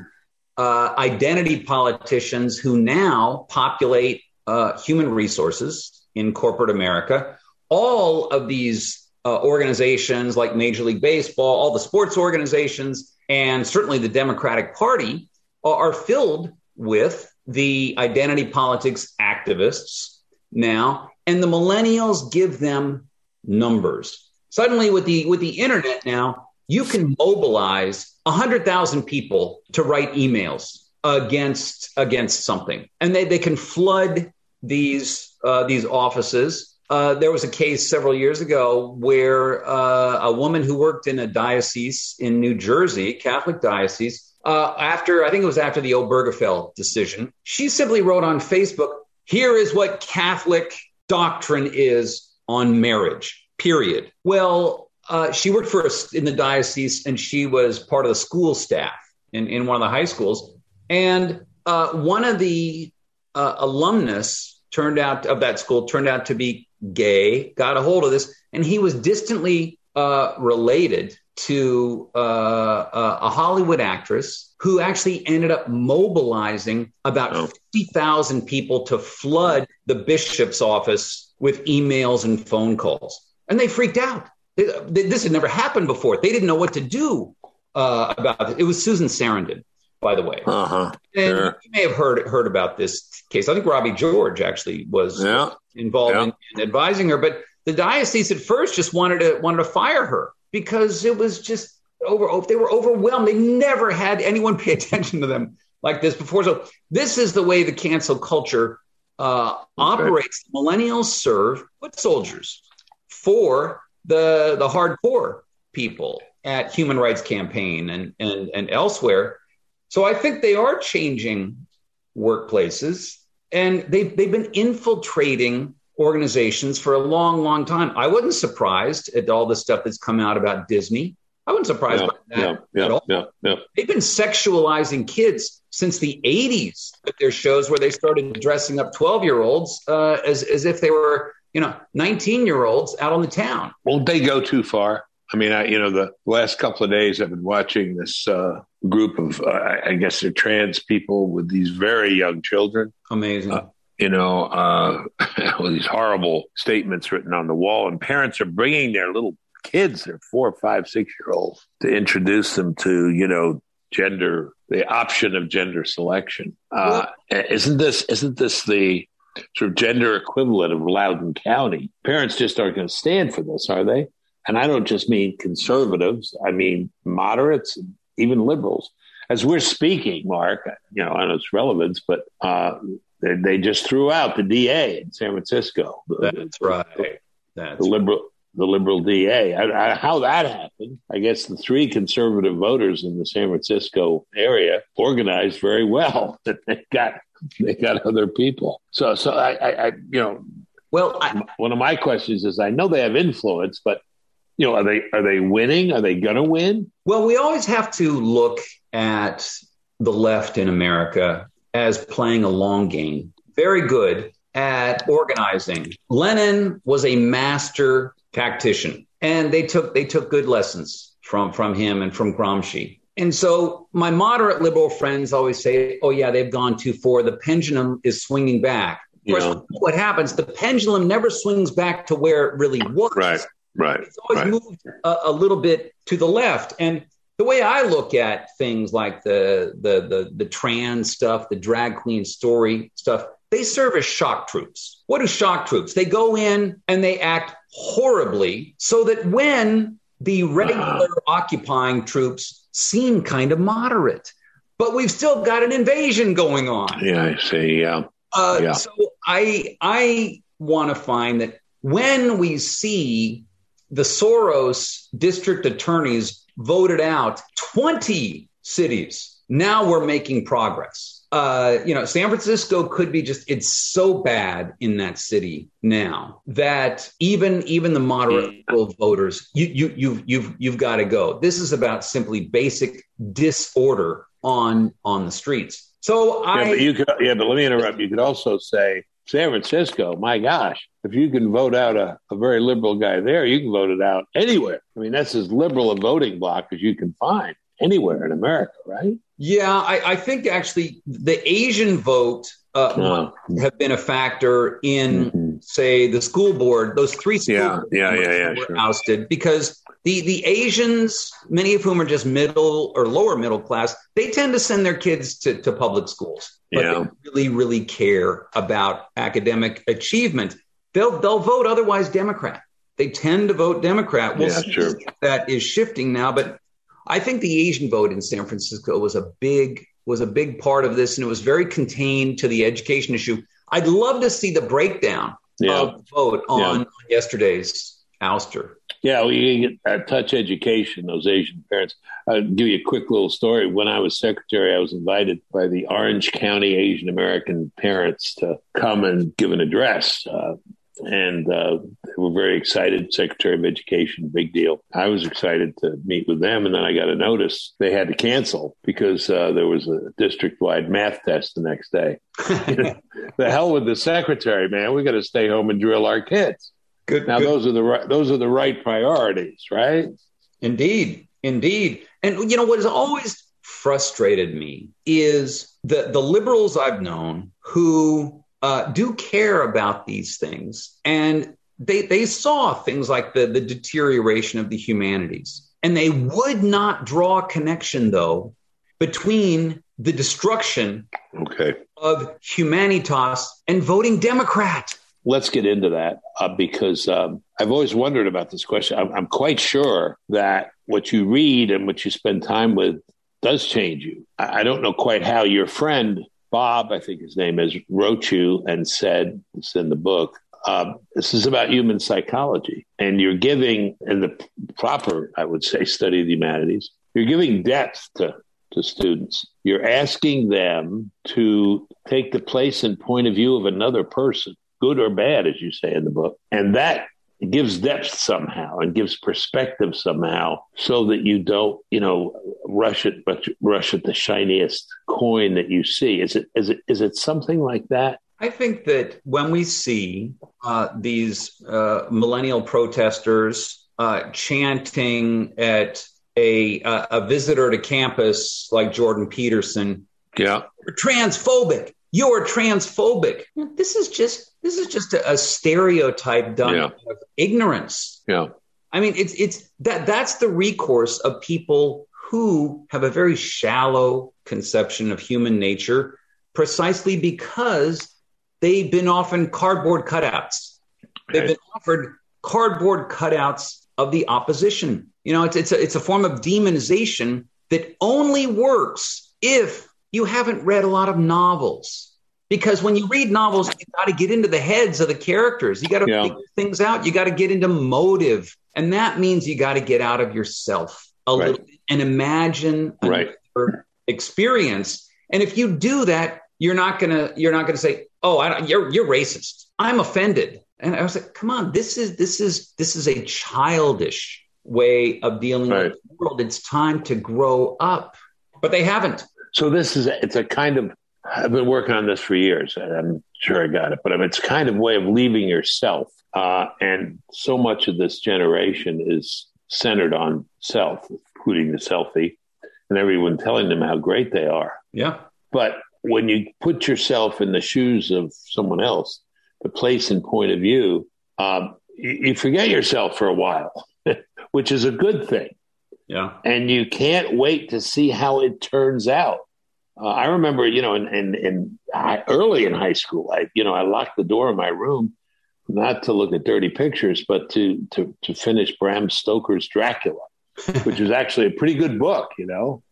uh, identity politicians who now populate uh, human resources in corporate America all of these uh, organizations like Major League Baseball, all the sports organizations, and certainly the Democratic Party are, are filled with the identity politics activists now, and the millennials give them numbers. Suddenly, with the with the internet now, you can mobilize hundred thousand people to write emails against against something, and they, they can flood these uh, these offices uh, there was a case several years ago where uh, a woman who worked in a diocese in New Jersey, Catholic diocese, uh, after I think it was after the Obergefell decision, she simply wrote on Facebook, "Here is what Catholic doctrine is on marriage." Period. Well, uh, she worked for us in the diocese, and she was part of the school staff in, in one of the high schools. And uh, one of the alumnus turned out of that school turned out to be gay, got a hold of this, and he was distantly uh, related to uh, uh, a Hollywood actress who actually ended up mobilizing about oh. 50,000 people to flood the bishop's office with emails and phone calls. And they freaked out. They, they, this had never happened before. They didn't know what to do uh, about it. It was Susan Sarandon, by the way. Uh-huh. And sure. you may have heard heard about this case. I think Robbie George actually was yeah involved yeah. in, in, advising her. But the diocese at first just wanted to wanted to fire her because it was just over they were overwhelmed. They never had anyone pay attention to them like this before. So this is the way the cancel culture uh, operates. Right. Millennials serve foot soldiers for the the hardcore people at Human Rights Campaign and and and elsewhere. So I think they are changing workplaces and they've they've been infiltrating organizations for a long, long time. I wasn't surprised at all the stuff that's come out about Disney. I wasn't surprised yeah, by that yeah, yeah, at all. Yeah, yeah. They've been sexualizing kids since the 80s with their shows where they started dressing up 12 year olds uh, as, as if they were, you know, 19 year olds out on the town. Won't they go too far? I mean, I, you know, the last couple of days I've been watching this uh, group of, uh, I guess they're trans people with these very young children. Amazing. Uh, you know, uh, these horrible statements written on the wall, and parents are bringing their little kids, their four, five, six year olds, to introduce them to, you know, gender, the option of gender selection. Uh, isn't this isn't this the sort of gender equivalent of Loudoun County? Parents just aren't going to stand for this, are they? And I don't just mean conservatives; I mean moderates, and even liberals. As we're speaking, Mark, you know, on its relevance, but uh, they, they, just threw out the DA in San Francisco. That's right. That's the liberal the liberal DA. I, I, how that happened, I guess the three conservative voters in the San Francisco area organized very well. That they got they got other people. So so I, I, I you know, well, one of my questions is I know they have influence, but you know, are they are they winning? Are they going to win? Well, we always have to look at the left in America as playing a long game. Very good at organizing. Lenin was a master tactician, and they took they took good lessons from from him and from Gramsci. And so my moderate liberal friends always say, "Oh yeah, they've gone too far. The pendulum is swinging back." Of course, yeah. what happens? The pendulum never swings back to where it really was. Right. Right. It's always right. moved a, a little bit to the left. And the way I look at things like the the the, the trans stuff, the drag queen story stuff, they serve as shock troops. What are shock troops? They go in and they act horribly so that when the regular uh-huh. occupying troops seem kind of moderate, but we've still got an invasion going on. Yeah, I see. Yeah. Uh, yeah. So I I want to find that when we see the Soros district attorneys voted out 20 cities. Now we're making progress. Uh, you know, San Francisco could be just it's so bad in that city now that even even the moderate voters, you you you've you've you've got to go. This is about simply basic disorder on on the streets. So I yeah, but you could yeah, but let me interrupt. You could also say San Francisco, my gosh, if you can vote out a, a very liberal guy there, you can vote it out anywhere. I mean, that's as liberal a voting block as you can find anywhere in America, right? Yeah, I, I think actually the Asian vote uh, oh. have been a factor in, mm-hmm. say, the school board. Those three schools yeah, yeah, yeah, yeah, were sure. ousted because the the Asians, many of whom are just middle or lower middle class, they tend to send their kids to, to public schools, but yeah. they really, really care about academic achievement. They'll they'll vote otherwise Democrat. They tend to vote Democrat. We'll yeah, sure. that is shifting now, but I think the Asian vote in San Francisco was a big was a big part of this, and it was very contained to the education issue. I'd love to see the breakdown yeah. of the vote on yeah. yesterday's ouster. Yeah, well, you get uh, touch education, those Asian parents. I'll give you a quick little story. When I was secretary, I was invited by the Orange County Asian American parents to come and give an address. Uh, and uh, they were very excited. Secretary of Education, big deal. I was excited to meet with them, and then I got a notice they had to cancel because uh, there was a district-wide math test the next day. the hell with the secretary, man! We got to stay home and drill our kids. Good. Now good. those are the right, those are the right priorities, right? Indeed, indeed. And you know what has always frustrated me is the the liberals I've known who uh, do care about these things, and they they saw things like the the deterioration of the humanities, and they would not draw a connection though between the destruction okay. of humanitas and voting Democrat let's get into that uh, because um, I've always wondered about this question. I'm, I'm, quite sure that what you read and what you spend time with does change you. I, I don't know quite how your friend Bob, I think his name is, wrote you and said, it's in the book, uh, this is about human psychology. And you're giving, in the proper, I would say, study of the humanities, you're giving depth to, to students. You're asking them to take the place and point of view of another person, good or bad, as you say in the book. And that gives depth somehow and gives perspective somehow so that you don't, you know, rush at rush at the shiniest coin that you see. Is it is it is it something like that? I think that when we see uh, these uh, millennial protesters uh, chanting at a a visitor to campus like Jordan Peterson, yeah, transphobic. You're transphobic. This is just this is just a, a stereotype done yeah. of ignorance. Yeah. I mean, it's it's that that's the recourse of people who have a very shallow conception of human nature, precisely because they've been often cardboard cutouts. They've been offered cardboard cutouts of the opposition. You know, it's it's a, it's a form of demonization that only works if you haven't read a lot of novels. Because when you read novels, you got to get into the heads of the characters. You got to yeah. figure things out. You got to get into motive, and that means you got to get out of yourself a right. little and imagine right. experience. And if you do that, you're not gonna you're not gonna say, "Oh, I don't, you're you're racist." I'm offended, and I was like, "Come on, this is this is this is a childish way of dealing right. with the world. It's time to grow up." But they haven't. So this is it's a kind of I've been working on this for years. And I'm sure I got it, but it's kind of way of leaving yourself. Uh, and so much of this generation is centered on self, including the selfie, and everyone telling them how great they are. Yeah. But when you put yourself in the shoes of someone else, the place and point of view, um, you, you forget yourself for a while, which is a good thing. Yeah. And you can't wait to see how it turns out. Uh, I remember, you know, in, in, in early in high school, I, you know, I locked the door of my room, not to look at dirty pictures, but to, to, to finish Bram Stoker's Dracula, which was actually a pretty good book, you know?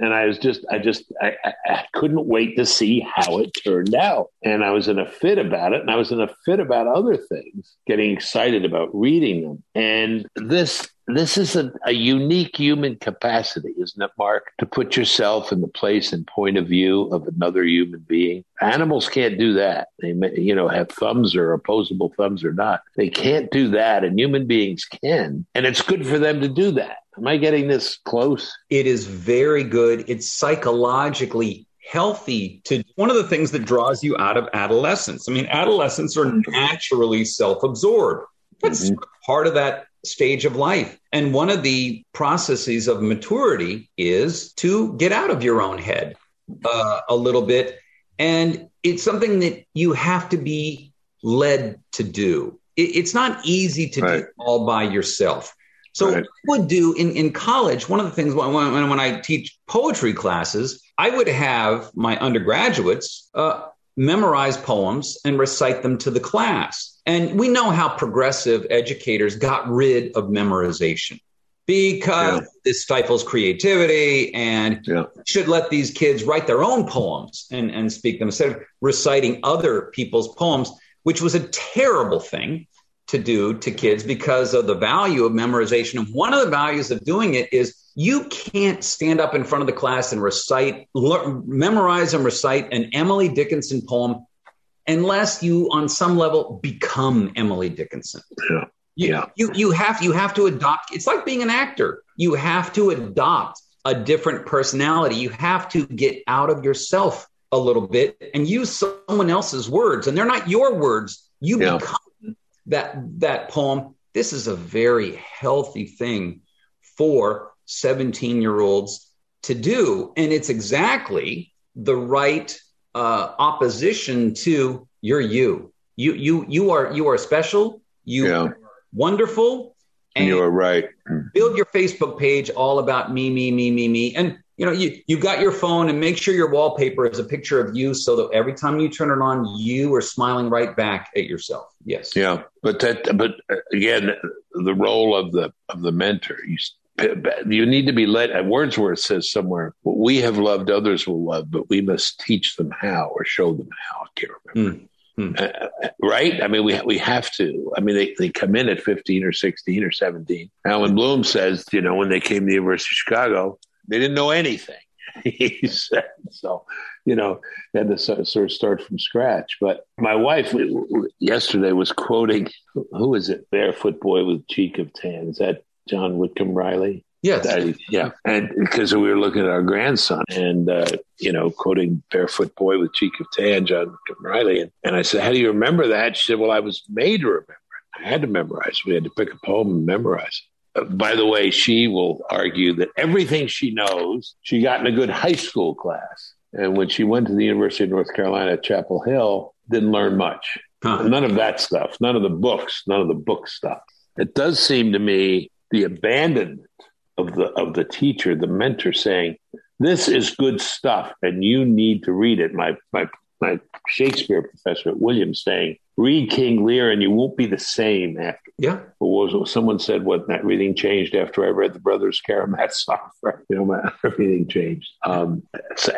and I was just, I just, I, I, couldn't wait to see how it turned out. And I was in a fit about it, and I was in a fit about other things, getting excited about reading them. And this, this is a, a unique human capacity, isn't it, Mark? To put yourself in the place and point of view of another human being. Animals can't do that. They, may, you know, have thumbs or opposable thumbs or not. They can't do that, and human beings can. And it's good for them to do that. Am I getting this close? It is very good. It's psychologically healthy to one of the things that draws you out of adolescence. I mean, adolescents are naturally self absorbed. That's mm-hmm. part of that stage of life. And one of the processes of maturity is to get out of your own head uh, a little bit. And it's something that you have to be led to do. It, it's not easy to right. do all by yourself. So right. I would do in, in college, one of the things when, when, when I teach poetry classes, I would have my undergraduates uh, memorize poems and recite them to the class. And we know how progressive educators got rid of memorization because yeah. this stifles creativity and yeah. should let these kids write their own poems and, and speak them instead of reciting other people's poems, which was a terrible thing to do to kids because of the value of memorization. And one of the values of doing it is you can't stand up in front of the class and recite, memorize and recite an Emily Dickinson poem unless you, on some level, become Emily Dickinson. Yeah. You, yeah. you, you have you have to adopt. It's like being an actor. You have to adopt a different personality. You have to get out of yourself a little bit and use someone else's words, and they're not your words. You yeah. become that that poem this is a very healthy thing for 17 year olds to do and it's exactly the right uh, opposition to you're you you you you are you are special you yeah. are wonderful and you are right build your facebook page all about me me me me me and you know, you, you've got your phone and make sure your wallpaper is a picture of you so that every time you turn it on, you are smiling right back at yourself. Yes. Yeah. But that, but uh, again, the role of the, of the mentor, you you need to be led. Wordsworth says somewhere, "We have loved, others will love, but we must teach them how or show them how." I can't remember. Mm. Uh, right? I mean, we we have to. I mean, they, they come in at 15 or 16 or 17. Allan Bloom says, you know, when they came to the University of Chicago, they didn't know anything. he said so. You know, they had to sort of start from scratch. But my wife yesterday was quoting, who is it? Barefoot boy with cheek of tan. Is that John Whitcomb Riley? Yes. Yeah. And because we were looking at our grandson and, uh, you know, quoting Barefoot Boy with Cheek of Tan, John Whitcomb Riley. And, and I said, How do you remember that? She said, Well, I was made to remember it. I had to memorize. We had to pick a poem and memorize it. Uh, by the way, she will argue that everything she knows, she got in a good high school class. And when she went to the University of North Carolina at Chapel Hill, didn't learn much. Huh. None of that stuff, none of the books, none of the book stuff. It does seem to me the abandonment of the of the teacher, the mentor, saying, "This is good stuff, and you need to read it." My my my Shakespeare professor at Williams saying, "Read King Lear, and you won't be the same after." Yeah. What was someone said? What that reading changed after I read the Brothers Karamazov. You know, my, everything changed, um, so,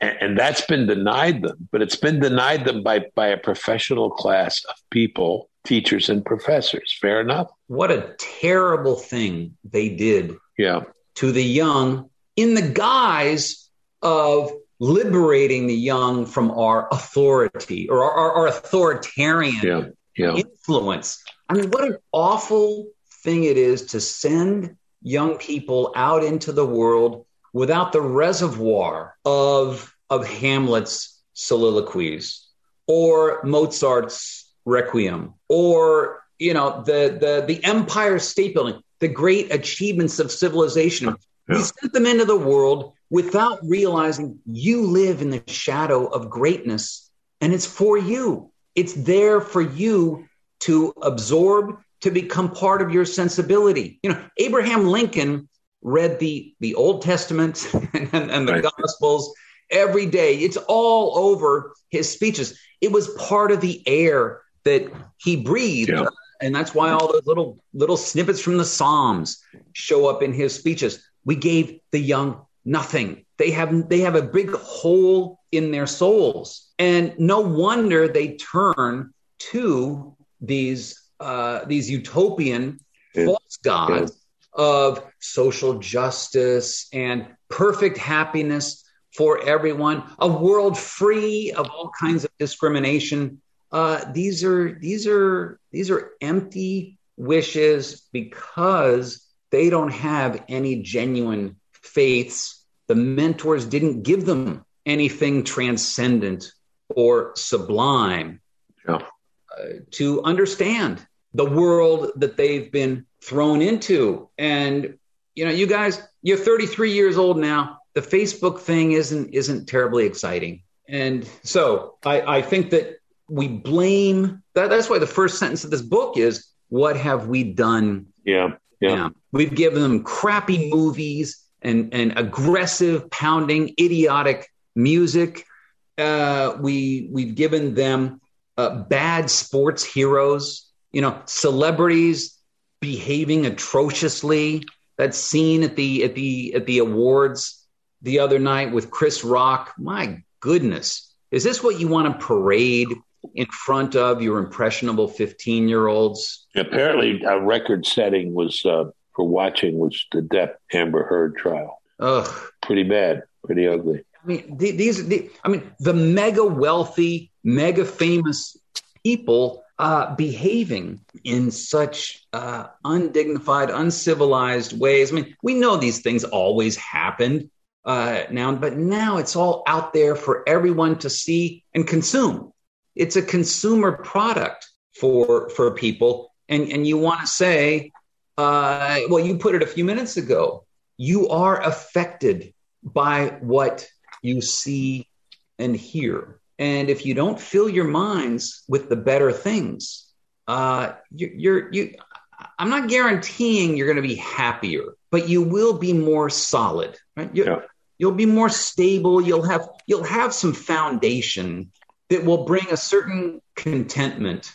and, and that's been denied them. But it's been denied them by by a professional class of people teachers and professors. Fair enough. What a terrible thing they did yeah. to the young in the guise of liberating the young from our authority or our, our, authoritarian yeah. Yeah. influence. I mean, what an awful thing it is to send young people out into the world without the reservoir of, of Hamlet's soliloquies or Mozart's Requiem or you know the the the Empire State Building the great achievements of civilization. Yeah. We sent them into the world without realizing you live in the shadow of greatness and it's for you. It's there for you to absorb, to become part of your sensibility. You know, Abraham Lincoln read the, the Old Testament and, and the right. Gospels every day. It's all over his speeches. It was part of the air that he breathed. Yeah and that's why all those little little snippets from the Psalms show up in his speeches. We gave the young nothing. They have they have a big hole in their souls, and no wonder they turn to these uh, these utopian yeah. false gods yeah. of social justice and perfect happiness for everyone, a world free of all kinds of discrimination uh, these are these are these are empty wishes because they don't have any genuine faiths. The mentors didn't give them anything transcendent or sublime yeah. uh, to understand the world that they've been thrown into. And you know, you guys, you're 33 years old now. The Facebook thing isn't isn't terribly exciting. And so I, I think that we blame that, that's why the first sentence of this book is what have we done yeah yeah we've given them crappy movies and and aggressive pounding idiotic music. Uh, we we've given them uh, bad sports heroes you know celebrities behaving atrociously. That scene at the at the at the awards the other night with chris rock. My goodness. Is this what you want to parade in front of your impressionable 15 year olds? Apparently, a record setting was uh, for watching was the Depp Amber Heard trial. Ugh. Pretty bad, pretty ugly. I mean, these, the, I mean, the mega wealthy, mega famous people uh, behaving in such uh, undignified, uncivilized ways. I mean, we know these things always happened uh, now, but now it's all out there for everyone to see and consume. It's a consumer product for for people, and and you want to say, uh, well, you put it a few minutes ago. You are affected by what you see and hear, and if you don't fill your minds with the better things, uh, you're, you're you. I'm not guaranteeing you're going to be happier, but you will be more solid. Right? You, yeah. You'll be more stable. You'll have you'll have some foundation that will bring a certain contentment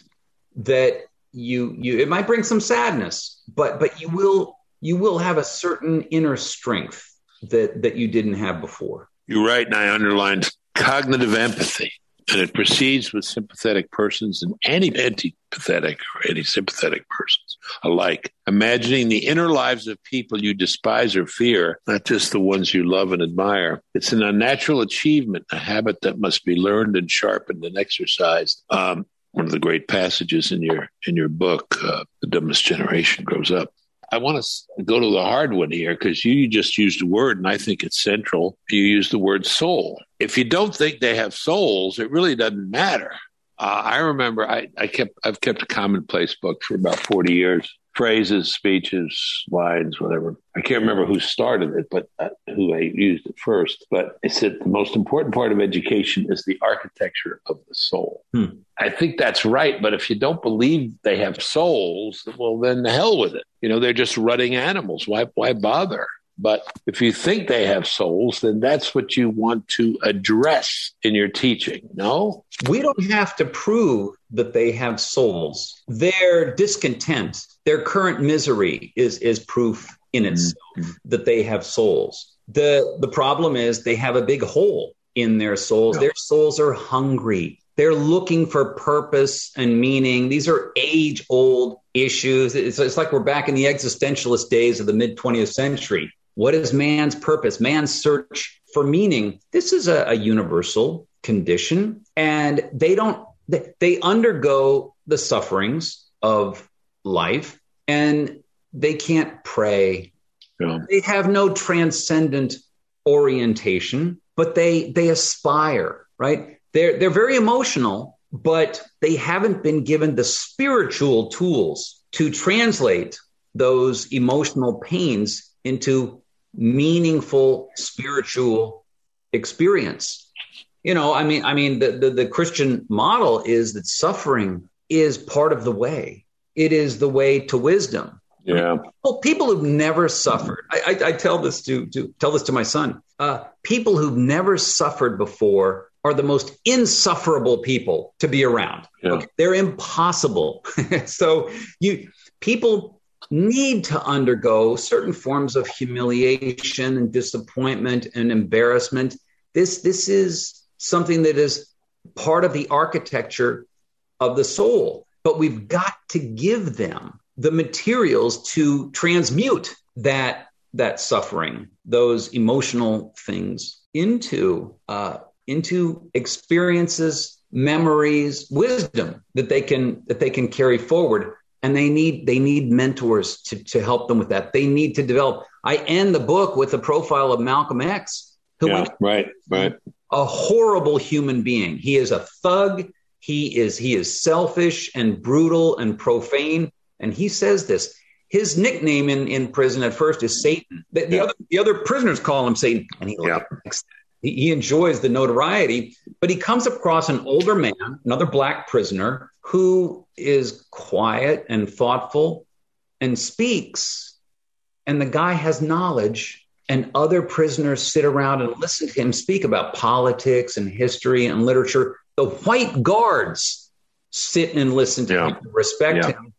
that you you it might bring some sadness but but you will you will have a certain inner strength that that you didn't have before. You're right, and I underlined cognitive empathy and it proceeds with sympathetic persons and any antipathetic or any sympathetic persons alike. Imagining the inner lives of people you despise or fear, not just the ones you love and admire. It's an unnatural achievement, a habit that must be learned and sharpened and exercised. Um, one of the great passages in your in your book, uh, "The Dumbest Generation Grows Up." I want to go to the hard one here because you just used a word, and I think it's central. You use the word soul. If you don't think they have souls, it really doesn't matter. Uh, I remember I, I kept I've kept a commonplace book for about forty years, phrases, speeches, lines, whatever. I can't remember who started it, but uh, who I used it first. But it said the most important part of education is the architecture of the soul. Hmm. I think that's right. But if you don't believe they have souls, well, then the hell with it. You know, they're just rutting animals. Why, why bother? But if you think they have souls, then that's what you want to address in your teaching. No? We don't have to prove that they have souls. Their discontent, their current misery is, is proof in mm-hmm. itself mm-hmm. that they have souls. The, the problem is they have a big hole in their souls. Their souls are hungry. They're looking for purpose and meaning. These are age old issues. It's, it's, like we're back in the existentialist days of the mid 20th century. What is man's purpose? Man's search for meaning. This is a, a universal condition, and they don't. They, they undergo the sufferings of life, and they can't pray. Yeah. They have no transcendent orientation, but they they aspire. Right? They're they're very emotional, but they haven't been given the spiritual tools to translate those emotional pains into meaningful spiritual experience. You know, I mean, I mean, the, the, the Christian model is that suffering is part of the way. It is the way to wisdom. Yeah. Well, people who've never suffered. I, I, I tell this to, to tell this to my son. Uh, people who've never suffered before are the most insufferable people to be around. Yeah. Okay? They're impossible. so you people need to undergo certain forms of humiliation and disappointment and embarrassment. This, this is something that is part of the architecture of the soul, but we've got to give them the materials to transmute that, that suffering, those emotional things into, uh, into experiences, memories, wisdom that they can, that they can carry forward and they need they need mentors to, to help them with that. They need to develop. I end the book with a profile of malcolm x who yeah, right right. a horrible human being. He is a thug. He is he is selfish and brutal and profane. And he says this. His nickname in, in prison at first is satan. The, the other the other prisoners call him satan. And he yeah. he, he enjoys the notoriety but he comes across an older man another black prisoner who is quiet and thoughtful and speaks, and the guy has knowledge, and other prisoners sit around and listen to him speak about politics and history and literature. The white guards sit and listen to yeah. him, respect yeah. him,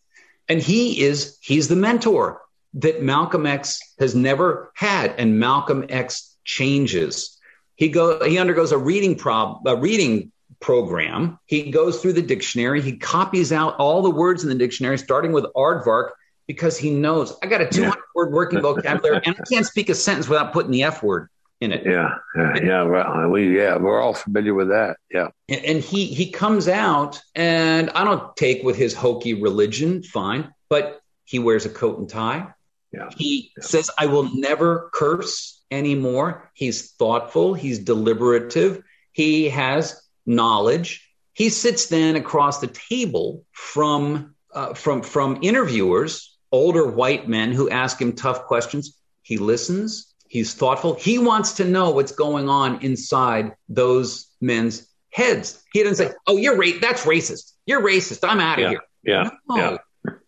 and he is he's the mentor that Malcolm X has never had, and Malcolm X changes. He go he undergoes a reading prob a reading program. He goes through the dictionary. He copies out all the words in the dictionary, starting with aardvark, because he knows I got a 200 yeah. word working vocabulary and I can't speak a sentence without putting the F word in it. Yeah, yeah, yeah. Well, we yeah, we're all familiar with that. Yeah. And, and he he comes out, and I don't take with his hokey religion, fine, but he wears a coat and tie. Yeah. He yeah. says, "I will never curse anymore." He's thoughtful. He's deliberative. He has knowledge. He sits then across the table from uh, from from interviewers, older white men who ask him tough questions. He listens. He's thoughtful. He wants to know what's going on inside those men's heads. He doesn't say, "Oh, you're ra- that's racist. You're racist. I'm out of yeah. here." Yeah. No. yeah.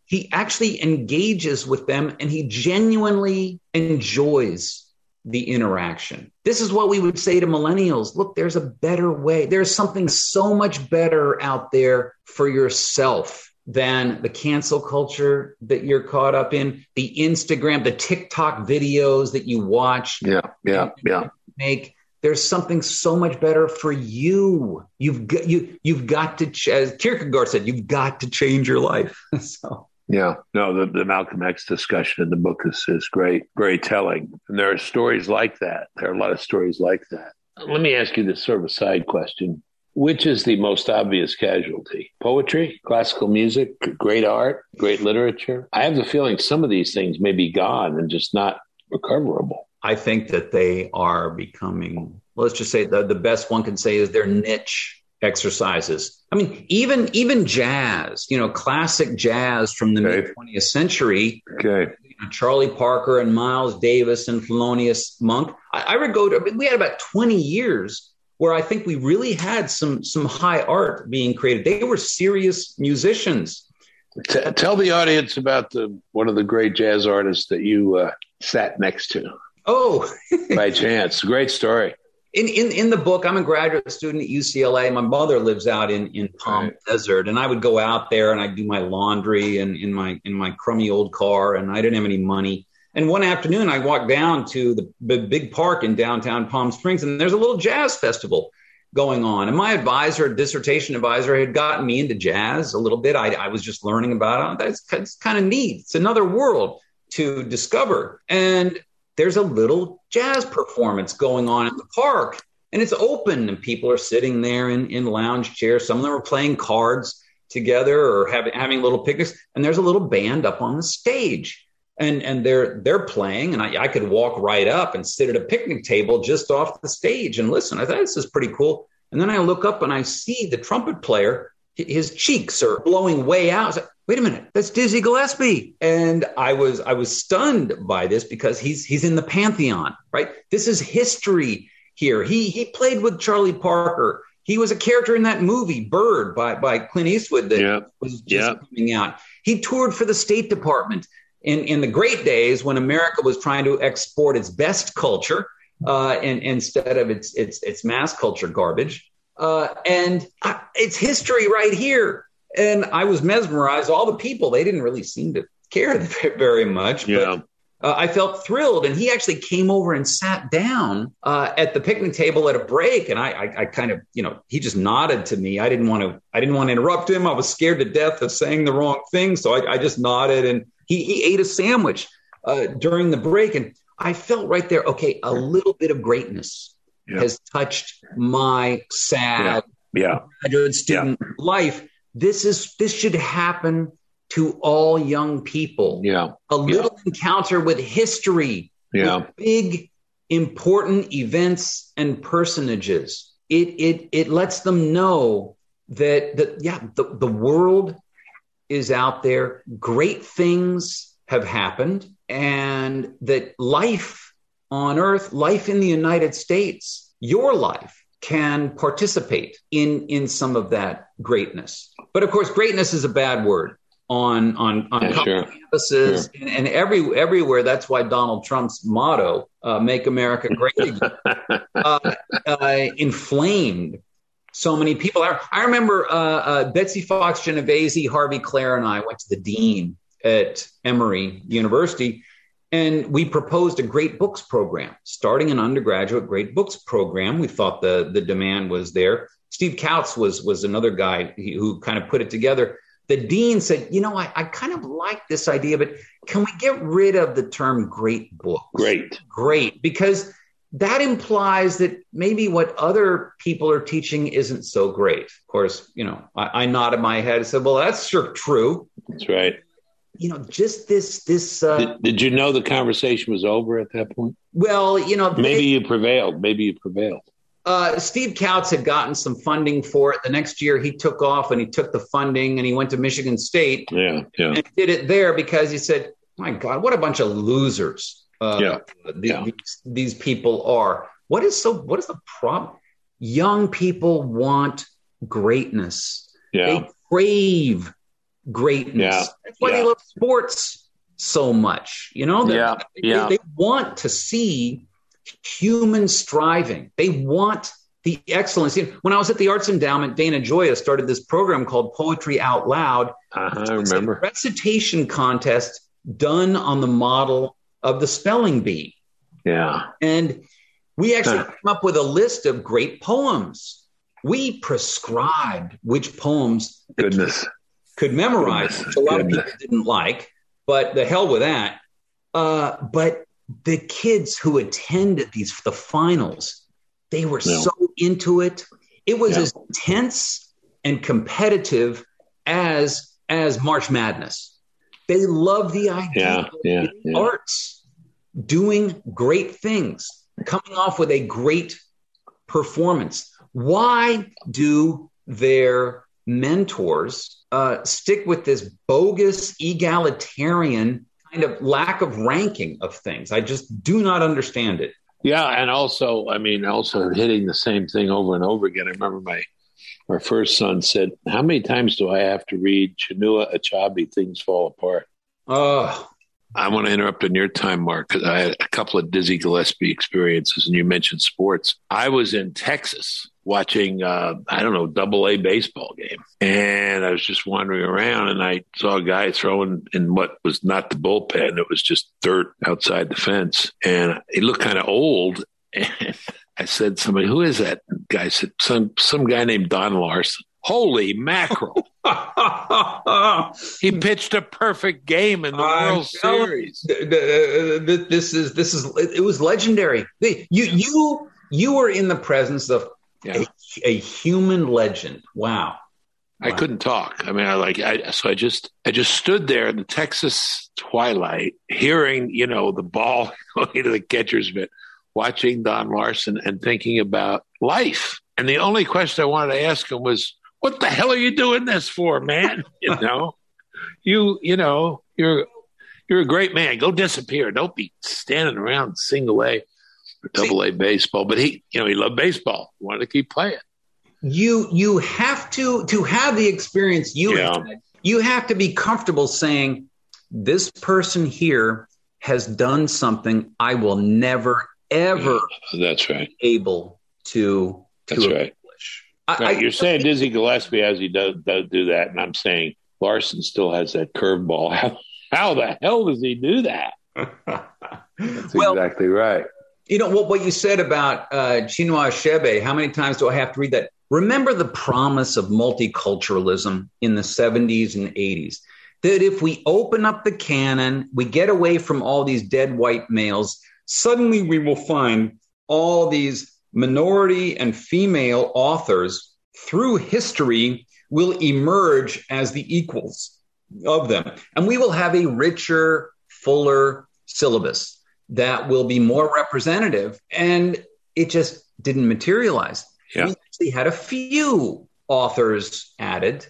He actually engages with them, and he genuinely enjoys the interaction. This is what we would say to millennials look, there's a better way. There's something so much better out there for yourself. than the cancel culture that you're caught up in, the Instagram, the TikTok videos that you watch. Yeah, yeah, yeah. Make there's something so much better for you. You've got you you've got to as Kierkegaard said, you've got to change your life. so yeah, no, the, the Malcolm X discussion in the book is, is great, very telling. And there are stories like that. There are a lot of stories like that. Let me ask you this sort of a side question. Which is the most obvious casualty? Poetry, classical music, great art, great literature? I have the feeling some of these things may be gone and just not recoverable. I think that they are becoming, let's just say the, the best one can say is their niche exercises. I mean, even even jazz, you know, classic jazz from the okay. mid 20th century. Okay. You know, Charlie Parker and Miles Davis and Thelonious Monk. I, I would go to. I mean, we had about 20 years where I think we really had some some high art being created. They were serious musicians. T- tell the audience about the one of the great jazz artists that you uh, sat next to. Oh, by chance, great story in, in in the book, I'm a graduate student at UCLA. My mother lives out in in Palm right. Desert, and I would go out there and I'd do my laundry and in my in my crummy old car, and I didn't have any money. And one afternoon, I walked down to the, the big park in downtown Palm Springs, and there's a little jazz festival going on. And my advisor, dissertation advisor, had gotten me into jazz a little bit. I, I was just learning about it. That's, that's kind of neat. It's another world to discover. And there's a little jazz performance going on in the park and it's open and people are sitting there in, in lounge chairs. Some of them are playing cards together or having, having little picnics. And there's a little band up on the stage and, and they're, they're playing. And I, I could walk right up and sit at a picnic table just off the stage and listen. I thought this is pretty cool. And then I look up and I see the trumpet player, his cheeks are blowing way out wait a minute, that's Dizzy Gillespie. And I was I was stunned by this because he's he's in the pantheon, right? This is history here. He he played with Charlie Parker. He was a character in that movie Bird by by Clint Eastwood that yeah. was just yeah. coming out. He toured for the State Department in in the great days when America was trying to export its best culture uh, and, instead of its its its mass culture garbage. Uh, and uh, it's history right here. And I was mesmerized. All the people, they didn't really seem to care very much. Yeah. But uh, I felt thrilled. And he actually came over and sat down uh, at the picnic table at a break. And I, I, I, kind of, you know, he just nodded to me. I didn't want to, I didn't want to interrupt him. I was scared to death of saying the wrong thing. So I, I just nodded and he, he ate a sandwich uh, during the break. And I felt right there, okay, a little bit of greatness has touched my sad yeah. yeah. graduate student yeah. life this is this should happen to all young people. Yeah. A little yeah. encounter with history. Yeah. With big important events and personages. It it it lets them know that that yeah, the, the world is out there. Great things have happened and that life on earth, life in the United States, your life can participate in in some of that greatness. But of course, greatness is a bad word on on on yeah, sure. campuses sure. And, and, every everywhere. That's why Donald Trump's motto, uh, "Make America Great Again," uh, uh, inflamed so many people. I, I remember uh, uh, Betsy Fox Genovese, Harvey Klehr, and I went to the dean at Emory University and we proposed a great books program, starting an undergraduate great books program. We thought the, the demand was there. Steve Kautz was, was another guy who kind of put it together. The dean said, You know, I, I kind of like this idea, but can we get rid of the term great books? Great. Great. Because that implies that maybe what other people are teaching isn't so great. Of course, you know, I, I nodded my head and said, Well, that's sure true. That's right you know, just this this. Uh, did, did, you know the conversation was over at that point? Well, you know, maybe they, you prevailed. Maybe you prevailed. Uh, Steve Kautz had gotten some funding for it. The next year, he took off and he took the funding and he went to Michigan State. Yeah, yeah. And did it there because he said, "My God, what a bunch of losers!" Uh, yeah, these, yeah. These, these people are. What is so? What is the problem? Young people want greatness. Yeah. They crave greatness. Yeah. That's why yeah. they love sports so much. You know, yeah. They, yeah. they want to see human striving. They want the excellence. When I was at the Arts Endowment, Dana Gioia started this program called Poetry Out Loud. Uh-huh, I remember. recitation contest done on the model of the spelling bee. Yeah. And we actually huh. came up with a list of great poems. We prescribed which poems Goodness. Could memorize, which a lot of people didn't like, but the hell with that. Uh, but the kids who attended these the finals, they were no. so into it. It was yeah. as intense and competitive as as March Madness. They love the idea yeah, of yeah, arts doing great things, coming off with a great performance. Why do their mentors uh, stick with this bogus egalitarian kind of lack of ranking of things? I just do not understand it. Yeah, and also, I mean, also hitting the same thing over and over again. I remember my our first son said, "How many times do I have to read Chinua Achebe? Things fall apart." Oh, I want to interrupt in your time, Mark, because I had a couple of Dizzy Gillespie experiences, and you mentioned sports. I was in Texas watching, uh, I don't know, double A baseball game. And I was just wandering around and I saw a guy throwing in what was not the bullpen. It was just dirt outside the fence. And he looked kind of old. And I said, somebody, who is that guy? Said, some, some guy named Don Larsen. Holy mackerel. he pitched a perfect game in the World Series. This is this is it was legendary. You you you were in the presence of yeah. a, a, human legend. Wow. I wow. couldn't talk. I mean, I like, I, so I just, I just stood there in the Texas twilight, hearing, you know, the ball going into the catcher's mitt, watching Don Larsen and thinking about life. And the only question I wanted to ask him was, what the hell are you doing this for, man? you know, you, you know, you're, you're a great man. Go disappear. Don't be standing around single A double A baseball, but he, you know, he loved baseball. He wanted to keep playing. You you have to to have the experience you yeah. had, you have to be comfortable saying this person here has done something I will never ever mm, that's right able to to that's right. I, I, you're saying Dizzy Gillespie as he does, does do that, and I'm saying Larsen still has that curveball. How how the hell does he do that? That's well, exactly right. You know what, what you said about uh, Chinua Achebe. How many times do I have to read that? Remember the promise of multiculturalism in the 70s and 80s. That if we open up the canon, we get away from all these dead white males, suddenly we will find all these minority and female authors through history will emerge as the equals of them. And we will have a richer, fuller syllabus that will be more representative. And it just didn't materialize. Yeah. We actually had a few authors added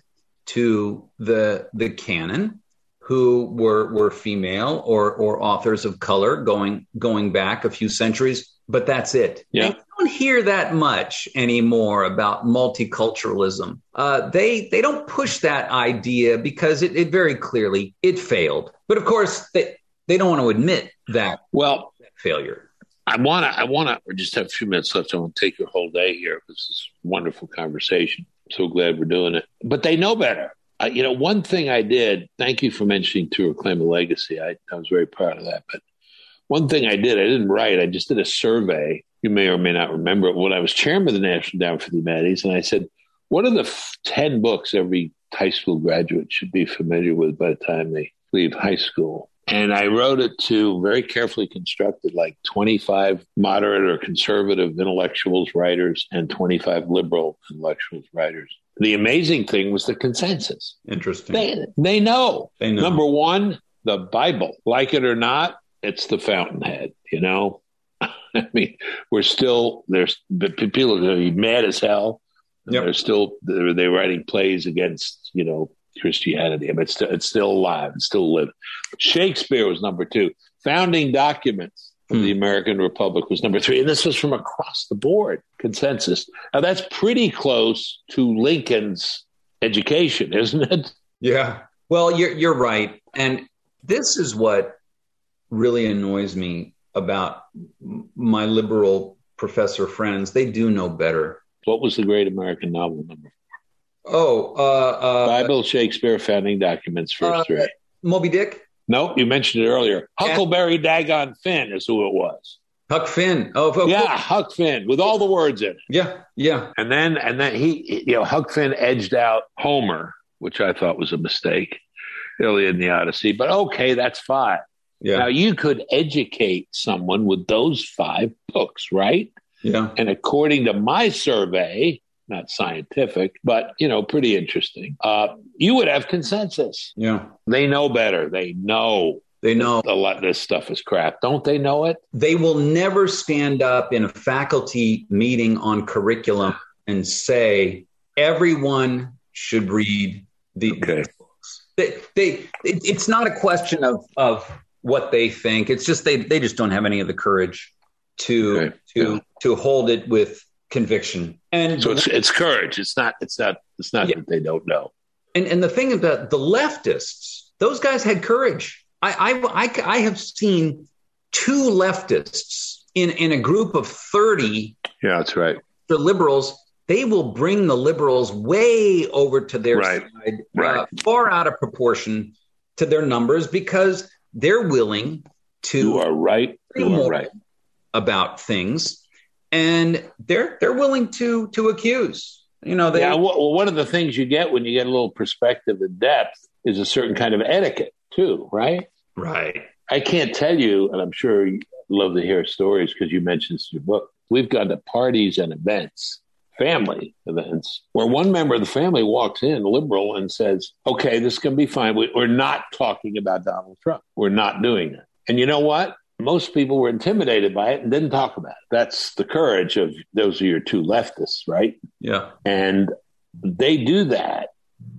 to the the canon who were were female or or authors of color going going back a few centuries but that's it yeah you don't hear that much anymore about multiculturalism uh, they they don't push that idea because it, it very clearly it failed but of course they, they don't want to admit that well that failure. I want to. I want to. We just have a few minutes left. I want to take your whole day here. This is wonderful conversation. so glad we're doing it. But they know better. I, you know, one thing I did. Thank you for mentioning to reclaim a legacy. I, I was very proud of that. But one thing I did, I didn't write. I just did a survey. You may or may not remember it. When I was chairman of the National Endowment for the Humanities, and I said, "What are the f- ten books every high school graduate should be familiar with by the time they leave high school?" And I wrote it to very carefully constructed, like 25 moderate or conservative intellectuals, writers, and 25 liberal intellectuals, writers. The amazing thing was the consensus. Interesting. They, they know. They know. Number one, the Bible. Like it or not, it's the fountainhead, you know? I mean, we're still, there's people are going to be mad as hell. Yep. They're still, they're, they're writing plays against, you know, Christianity. Mean, it's, it's still alive. It's still living. Shakespeare was number two. Founding documents of mm. the American Republic was number three. And this was from across the board consensus. Now, that's pretty close to Lincoln's education, isn't it? Yeah. Well, you're, you're right. And this is what really annoys me about my liberal Professor Friends. They do know better. What was the great American novel number? Oh, uh, uh, Bible, Shakespeare, founding documents, first uh, three. Moby Dick. Nope, you mentioned it earlier. Huckleberry Dagon Finn is who it was. Huck Finn. Oh, oh yeah, Huck Finn with all the words in it. Yeah, yeah. And then and then he, you know, Huck Finn edged out Homer, which I thought was a mistake, Iliad and the Odyssey. But okay, that's fine. Yeah. Now you could educate someone with those five books, right? Yeah. And according to my survey, not scientific, but you know, pretty interesting. Uh, you would have consensus. Yeah. They know better. They know they know a lot of this stuff is crap. Don't they know it? They will never stand up in a faculty meeting on curriculum and say everyone should read the okay. books. They, they it, it's not a question of of what they think. It's just they they just don't have any of the courage to okay. to yeah. to hold it with conviction. And so it's it's courage. It's not it's not it's not yeah. that they don't know. And and the thing about the leftists, those guys had courage. I, I, I, I have seen two leftists in, in a group of 30. Yeah, that's right. The liberals, they will bring the liberals way over to their right. side, right. Uh, far out of proportion to their numbers because they're willing to. You are right. You are right. About things. And they're they're willing to to accuse. You know, they, yeah. Well, one of the things you get when you get a little perspective and depth is a certain kind of etiquette too, right? Right. I can't tell you, and I'm sure you love to hear stories because you mentioned your book. We've gone to parties and events, family events, where one member of the family walks in, liberal, and says, Okay, this can be fine. We're not talking about Donald Trump. We're not doing it. And you know what? Most people were intimidated by it and didn't talk about it. That's the courage of those are your two leftists, right? Yeah. And they do that.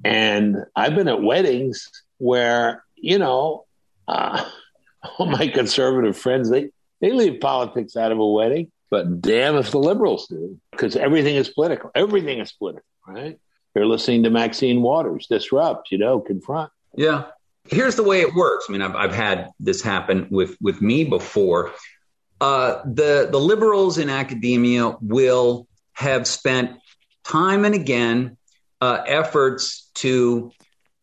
And I've been at weddings where you know, uh, all my conservative friends, they, they leave politics out of a wedding, but damn if the liberals do, because everything is political. Everything is political, right? They're listening to Maxine Waters, disrupt, you know, confront. Yeah. Here's the way it works. I mean, I've, I've had this happen with, with me before. Uh, the, the liberals in academia will have spent time and again uh, efforts to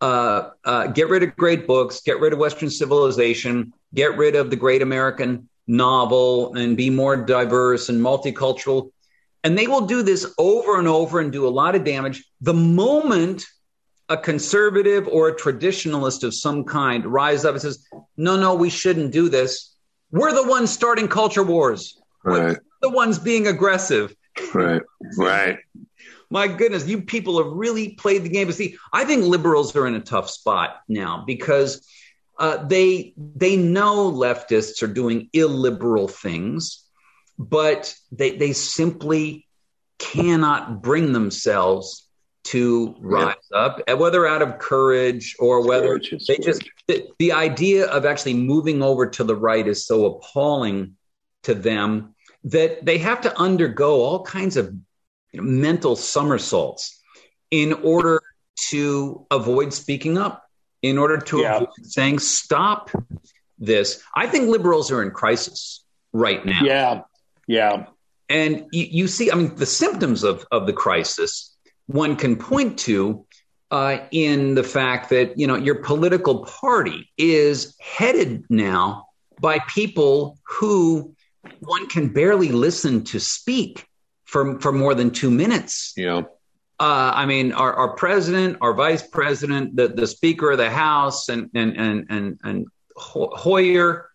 uh, uh, get rid of great books, get rid of Western civilization, get rid of the great American novel, and be more diverse and multicultural. And they will do this over and over and do a lot of damage. The moment a conservative or a traditionalist of some kind rise up and says, no, no, we shouldn't do this, we're the ones starting culture wars. Right. We're the ones being aggressive. Right, right my goodness, you people have really played the game. But see, I think liberals are in a tough spot now because uh, they they know leftists are doing illiberal things, but they they simply cannot bring themselves to rise yeah. up, whether out of courage or whether courage they just the, the idea of actually moving over to the right is so appalling to them that they have to undergo all kinds of you know, mental somersaults in order to avoid speaking up, in order to yeah. avoid saying, stop this. I think liberals are in crisis right now. Yeah. Yeah. And you, you see, I mean, the symptoms of, of the crisis one can point to uh, in the fact that, you know, your political party is headed now by people who one can barely listen to speak for for more than two minutes. Yeah. Uh, I mean, our, our president, our vice president, the, the Speaker of the House, and and and and, and Hoyer,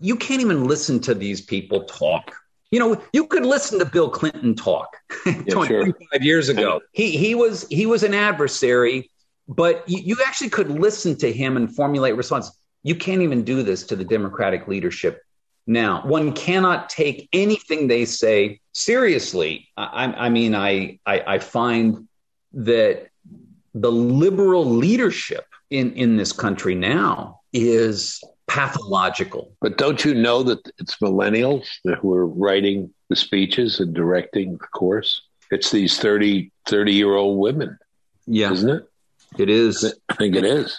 you can't even listen to these people talk. You know, you could listen to Bill Clinton talk yeah, 25 sure. years ago. He he was he was an adversary, but you, you actually could listen to him and formulate response. You can't even do this to the Democratic leadership now, one cannot take anything they say seriously. I, I mean, I, I, I find that the liberal leadership in, in this country now is pathological. But don't you know that it's millennials who are writing the speeches and directing the course? It's these 30, 30 year old women. Yeah. Isn't it? It is. I think it is.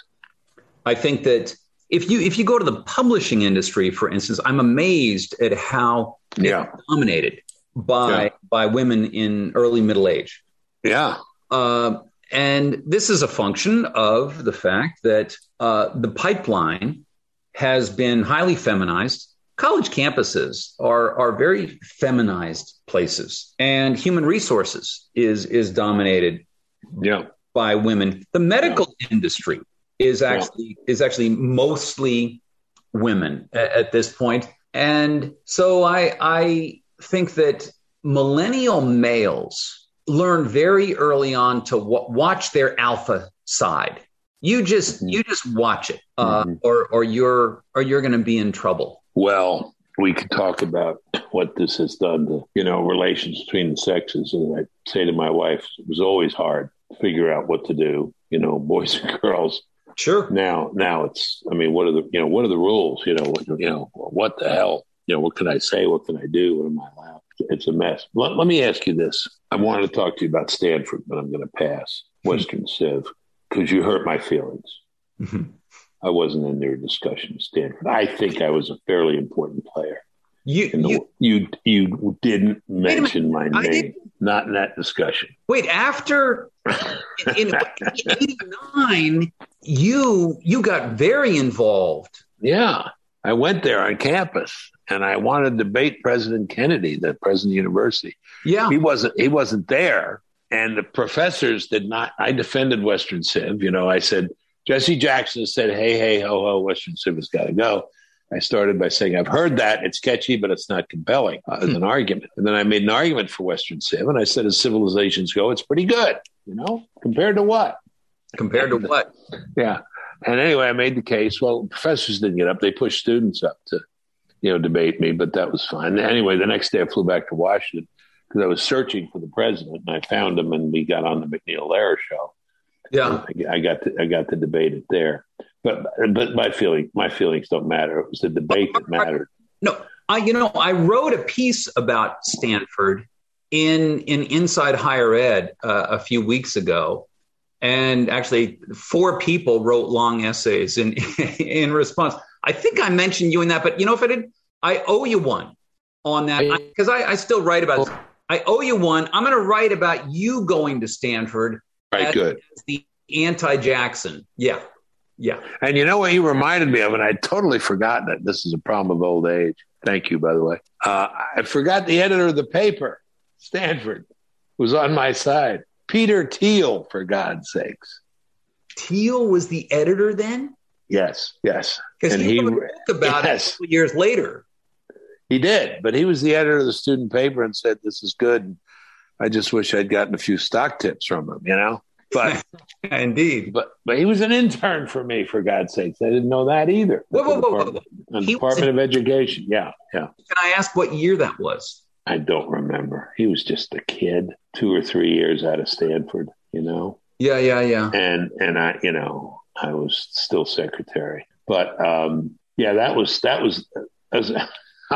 I think that if you if you go to the publishing industry, for instance, I'm amazed at how yeah. dominated. by yeah. by women in early middle age. Yeah. Uh, and this is a function of the fact that uh, the pipeline has been highly feminized. College campuses are are very feminized places, and human resources is is dominated yeah. by women. The medical yeah. industry is actually yeah. is actually mostly women at, at this point, and so I I think that millennial males learn very early on to w- watch their alpha side. You just you just watch it, uh, mm-hmm. or or you're or you're going to be in trouble. Well, we could talk about what this has done to you know relations between the sexes, and I say to my wife, it was always hard to figure out what to do. You know, boys and girls. Sure. Now, now it's. I mean, what are the you know what are the rules? You know, what, you know what the hell? You know, what can I say? What can I do? What am I allowed? it's a mess. Let, let, me ask you this. I wanted to talk to you about Stanford, but I'm going to pass Western Civ because you hurt my feelings. Mm-hmm. I wasn't in their discussion Stanford. I think I was a fairly important player. You the, you, you, you didn't mention my name, not in that discussion. Wait, after in, in '89, you you got very involved. Yeah, I went there on campus and I wanted to debate President Kennedy, the president of the university. Yeah, he wasn't. He wasn't there, and the professors did not. I defended Western Civ. You know, I said Jesse Jackson said, "Hey, hey, ho, ho, Western Civ has got to go." I started by saying, "I've heard that it's catchy, but it's not compelling uh, as an hmm. argument." And then I made an argument for Western Civ, and I said, "As civilizations go, it's pretty good." You know, compared to what? Compared to what? yeah. And anyway, I made the case. Well, professors didn't get up; they pushed students up to you know, debate me, but that was fine. Anyway, the next day I flew back to Washington because I was searching for the president and I found him and we got on the MacNeil Lehrer show. Yeah. I, I got to, I got to debate it there, but, but my feeling, my feelings don't matter. It was the debate that mattered. No, I, you know, I wrote a piece about Stanford in, in Inside Higher Ed uh, a few weeks ago. And actually, four people wrote long essays in in response. I think I mentioned you in that, but you know, if I did, I owe you one on that because I, I, still write about. I owe you one. I'm going to write about you going to Stanford. Right, as, good. As the anti-Jackson. Yeah, yeah. And you know what he reminded me of, and I'd totally forgotten it. This is a problem of old age. Thank you, by the way. Uh, I forgot the editor of the paper, Stanford, was on my side. Peter Thiel, for God's sakes. Thiel was the editor then. Yes, yes. Because he, he wrote about yes. it a couple years later. He did, but he was the editor of the student paper and said, "This is good." I just wish I'd gotten a few stock tips from him, you know. But indeed, but but he was an intern for me, for God's sakes. I didn't know that either. Whoa, whoa, whoa, Department, whoa. Department of Education. Yeah, yeah. Can I ask what year that was? I don't remember. He was just a kid, two or three years out of Stanford, you know. Yeah, yeah, yeah. And and I, you know, I was still secretary. But um, yeah, that was that was. As,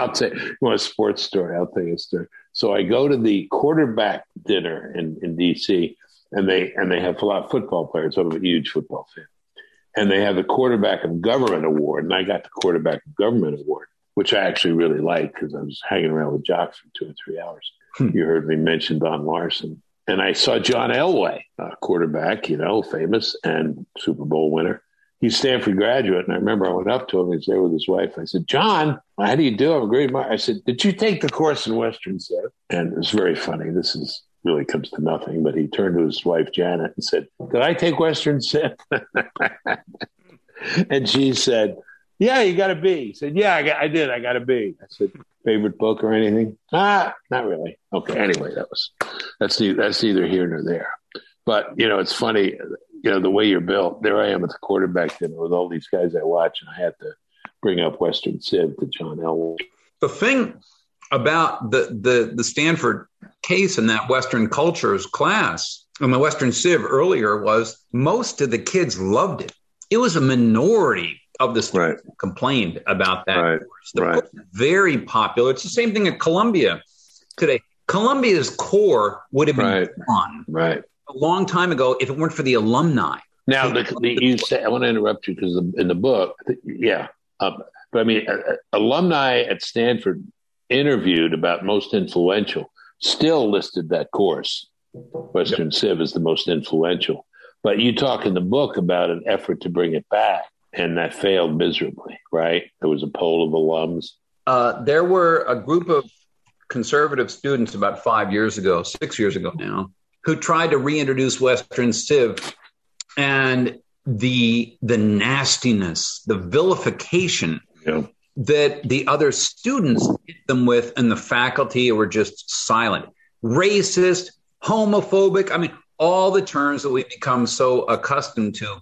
I'll tell you, you want a sports story? I'll tell you a story. So I go to the quarterback dinner in, in DC, and they and they have a lot of football players. I'm a huge football fan, and they have the quarterback of government award, and I got the quarterback of government award, which I actually really liked because I was hanging around with jocks for two or three hours. Hmm. You heard me mention Don Larsen, and I saw John Elway, a quarterback, you know, famous and Super Bowl winner. He's Stanford graduate. And I remember I went up to him. He's there with his wife. I said, John, how do you do? I'm a great I said, did you take the course in Western Civ? And it's very funny. This is really comes to nothing. But he turned to his wife, Janet, and said, did I take Western Civ? and she said, yeah, you got a B. He said, yeah, I, got, I did. I got I said, favorite book or anything? Ah, not really. Okay. Anyway, that was that's that's neither here nor there. But you know, it's funny. You know, the way you're built. There I am at the quarterback dinner with all these guys I watch, and I had to bring up Western Civ to John Elway. The thing about the the the Stanford case in that Western cultures class and the Western Civ earlier was most of the kids loved it. It was a minority of the students right. complained about that right. course. The right. very popular. It's the same thing at Columbia today. Columbia's core would have been right. gone right a long time ago if it weren't for the alumni. Now, the, the, you say I want to interrupt you because in the book, yeah, um, but I mean, uh, uh, alumni at Stanford interviewed about most influential still listed that course, Western yep. Civ, as the most influential. But you talk in the book about an effort to bring it back, and that failed miserably, right? There was a poll of alums. Uh, there were a group of conservative students about five years ago, six years ago now, who tried to reintroduce Western Civ, and the the nastiness, the vilification yeah. that the other students hit them with, and the faculty were just silent, racist, homophobic. I mean, all the terms that we've become so accustomed to.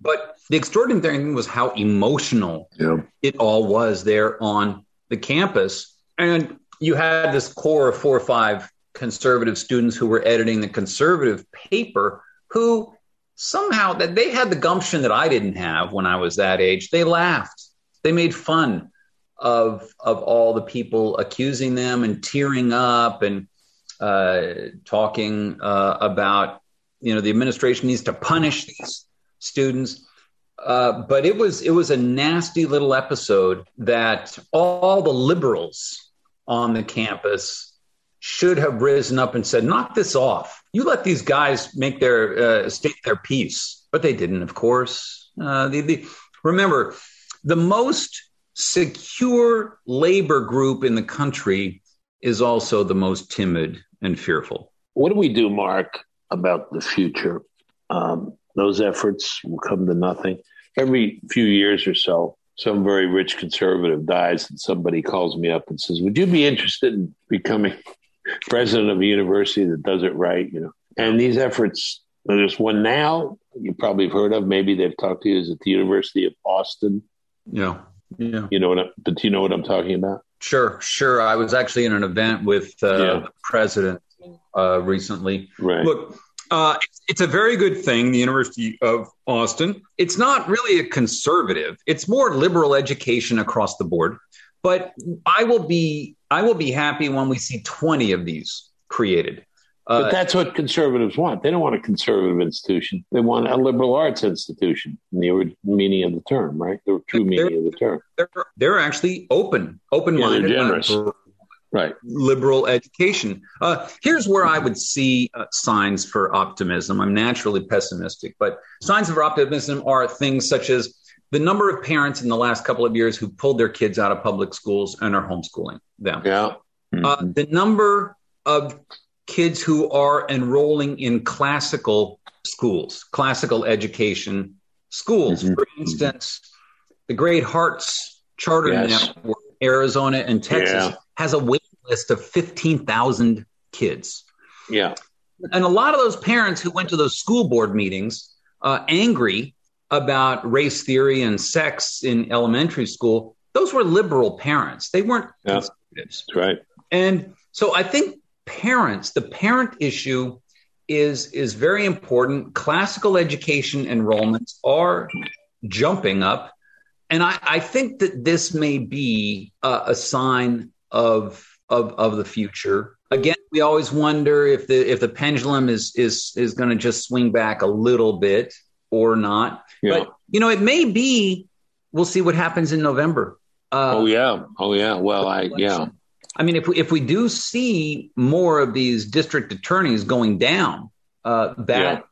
But the extraordinary thing was how emotional yeah. it all was there on the campus. And you had this core of four or five conservative students who were editing the conservative paper who somehow that they had the gumption that I didn't have when I was that age. They laughed. They made fun of of all the people accusing them and tearing up and uh, talking uh, about you know the administration needs to punish these students. Uh, but it was it was a nasty little episode that all the liberals on the campus should have risen up and said, "Knock this off. You let these guys make their uh, state their piece." But they didn't, of course. Uh, the, the, remember, the most secure labor group in the country is also the most timid and fearful. What do we do, Mark, about the future? Um, those efforts will come to nothing. Every few years or so, some very rich conservative dies, and somebody calls me up and says, "Would you be interested in becoming president of a university that does it right?" You know, and these efforts. There's one now you probably have heard of. Maybe they've talked to you. Is at the University of Austin. Yeah, yeah. You know what? I, but do you know what I'm talking about? Sure, sure. I was actually in an event with uh, yeah. the president uh, recently. Right. Look, uh, it's a very good thing, the University of Austin. It's not really a conservative; it's more liberal education across the board. But I will be I will be happy when we see twenty of these created. Uh, but that's what conservatives want. They don't want a conservative institution. They want a liberal arts institution in the meaning of the term, right? The true meaning of the term. They're, they're actually open, open-minded, yeah, generous. right? Liberal education. Uh, here's where I would see uh, signs for optimism. I'm naturally pessimistic, but signs of optimism are things such as the number of parents in the last couple of years who pulled their kids out of public schools and are homeschooling them. Yeah. Uh, mm-hmm. the number of kids who are enrolling in classical schools, classical education schools. Mm-hmm. For instance, the Great Hearts Charter yes. Network, Arizona and Texas, yeah. has a wait list of 15,000 kids. Yeah. And a lot of those parents who went to those school board meetings uh, angry about race theory and sex in elementary school, those were liberal parents. They weren't yeah. conservatives. Right. And so I think parents, the parent issue is is very important. Classical education enrollments are jumping up, and I, I think that this may be a, a sign of, of of the future. Again, we always wonder if the if the pendulum is is is going to just swing back a little bit or not. Yeah. But you know, it may be. We'll see what happens in November. Uh, oh yeah, oh yeah. Well, I yeah. I mean, if we, if we do see more of these district attorneys going down, uh, that,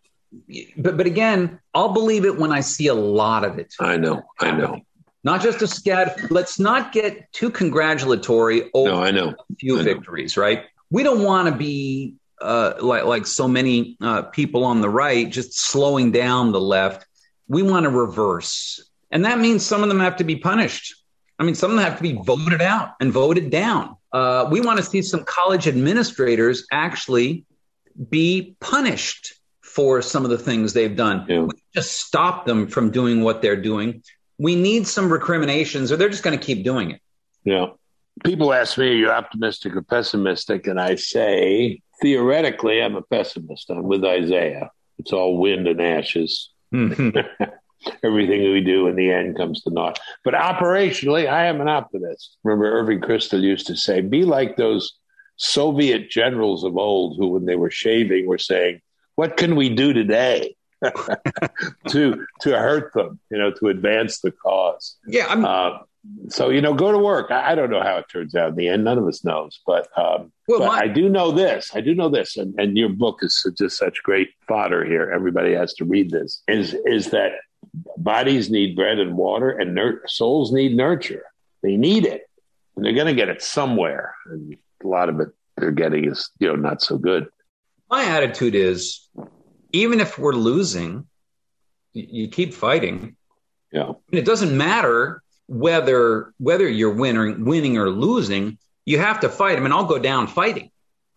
yeah. but but again, I'll believe it when I see a lot of it. I know, I know. Not just a scat. Let's not get too congratulatory over no, I know. a few I victories, know. right? We don't want to be uh, like like so many uh, people on the right just slowing down the left. We want to reverse, and that means some of them have to be punished. I mean, some of them have to be voted out and voted down. Uh, we want to see some college administrators actually be punished for some of the things they've done. Yeah. just stop them from doing what they're doing. We need some recriminations, or they're just going to keep doing it. Yeah. People ask me, are you optimistic or pessimistic? And I say, theoretically, I'm a pessimist. I'm with Isaiah. It's all wind and ashes. Mm-hmm. everything we do in the end comes to naught. But operationally, I am an optimist. Remember, Irving Kristol used to say, be like those Soviet generals of old who, when they were shaving, were saying, what can we do today? to to hurt them, you know, to advance the cause. Yeah, uh, so you know, go to work. I, I, don't know how it turns out in the end. None of us knows, but, um, well, but my- I do know this. I do know this, and, and your book is just such great fodder here. Everybody has to read this. Is is that bodies need bread and water, and nur- souls need nurture. They need it, and they're going to get it somewhere. And a lot of it they're getting is you know not so good. My attitude is, even if we're losing, you, you keep fighting. Yeah, and it doesn't matter whether whether you're winning winning or losing. You have to fight. I mean, I'll go down fighting.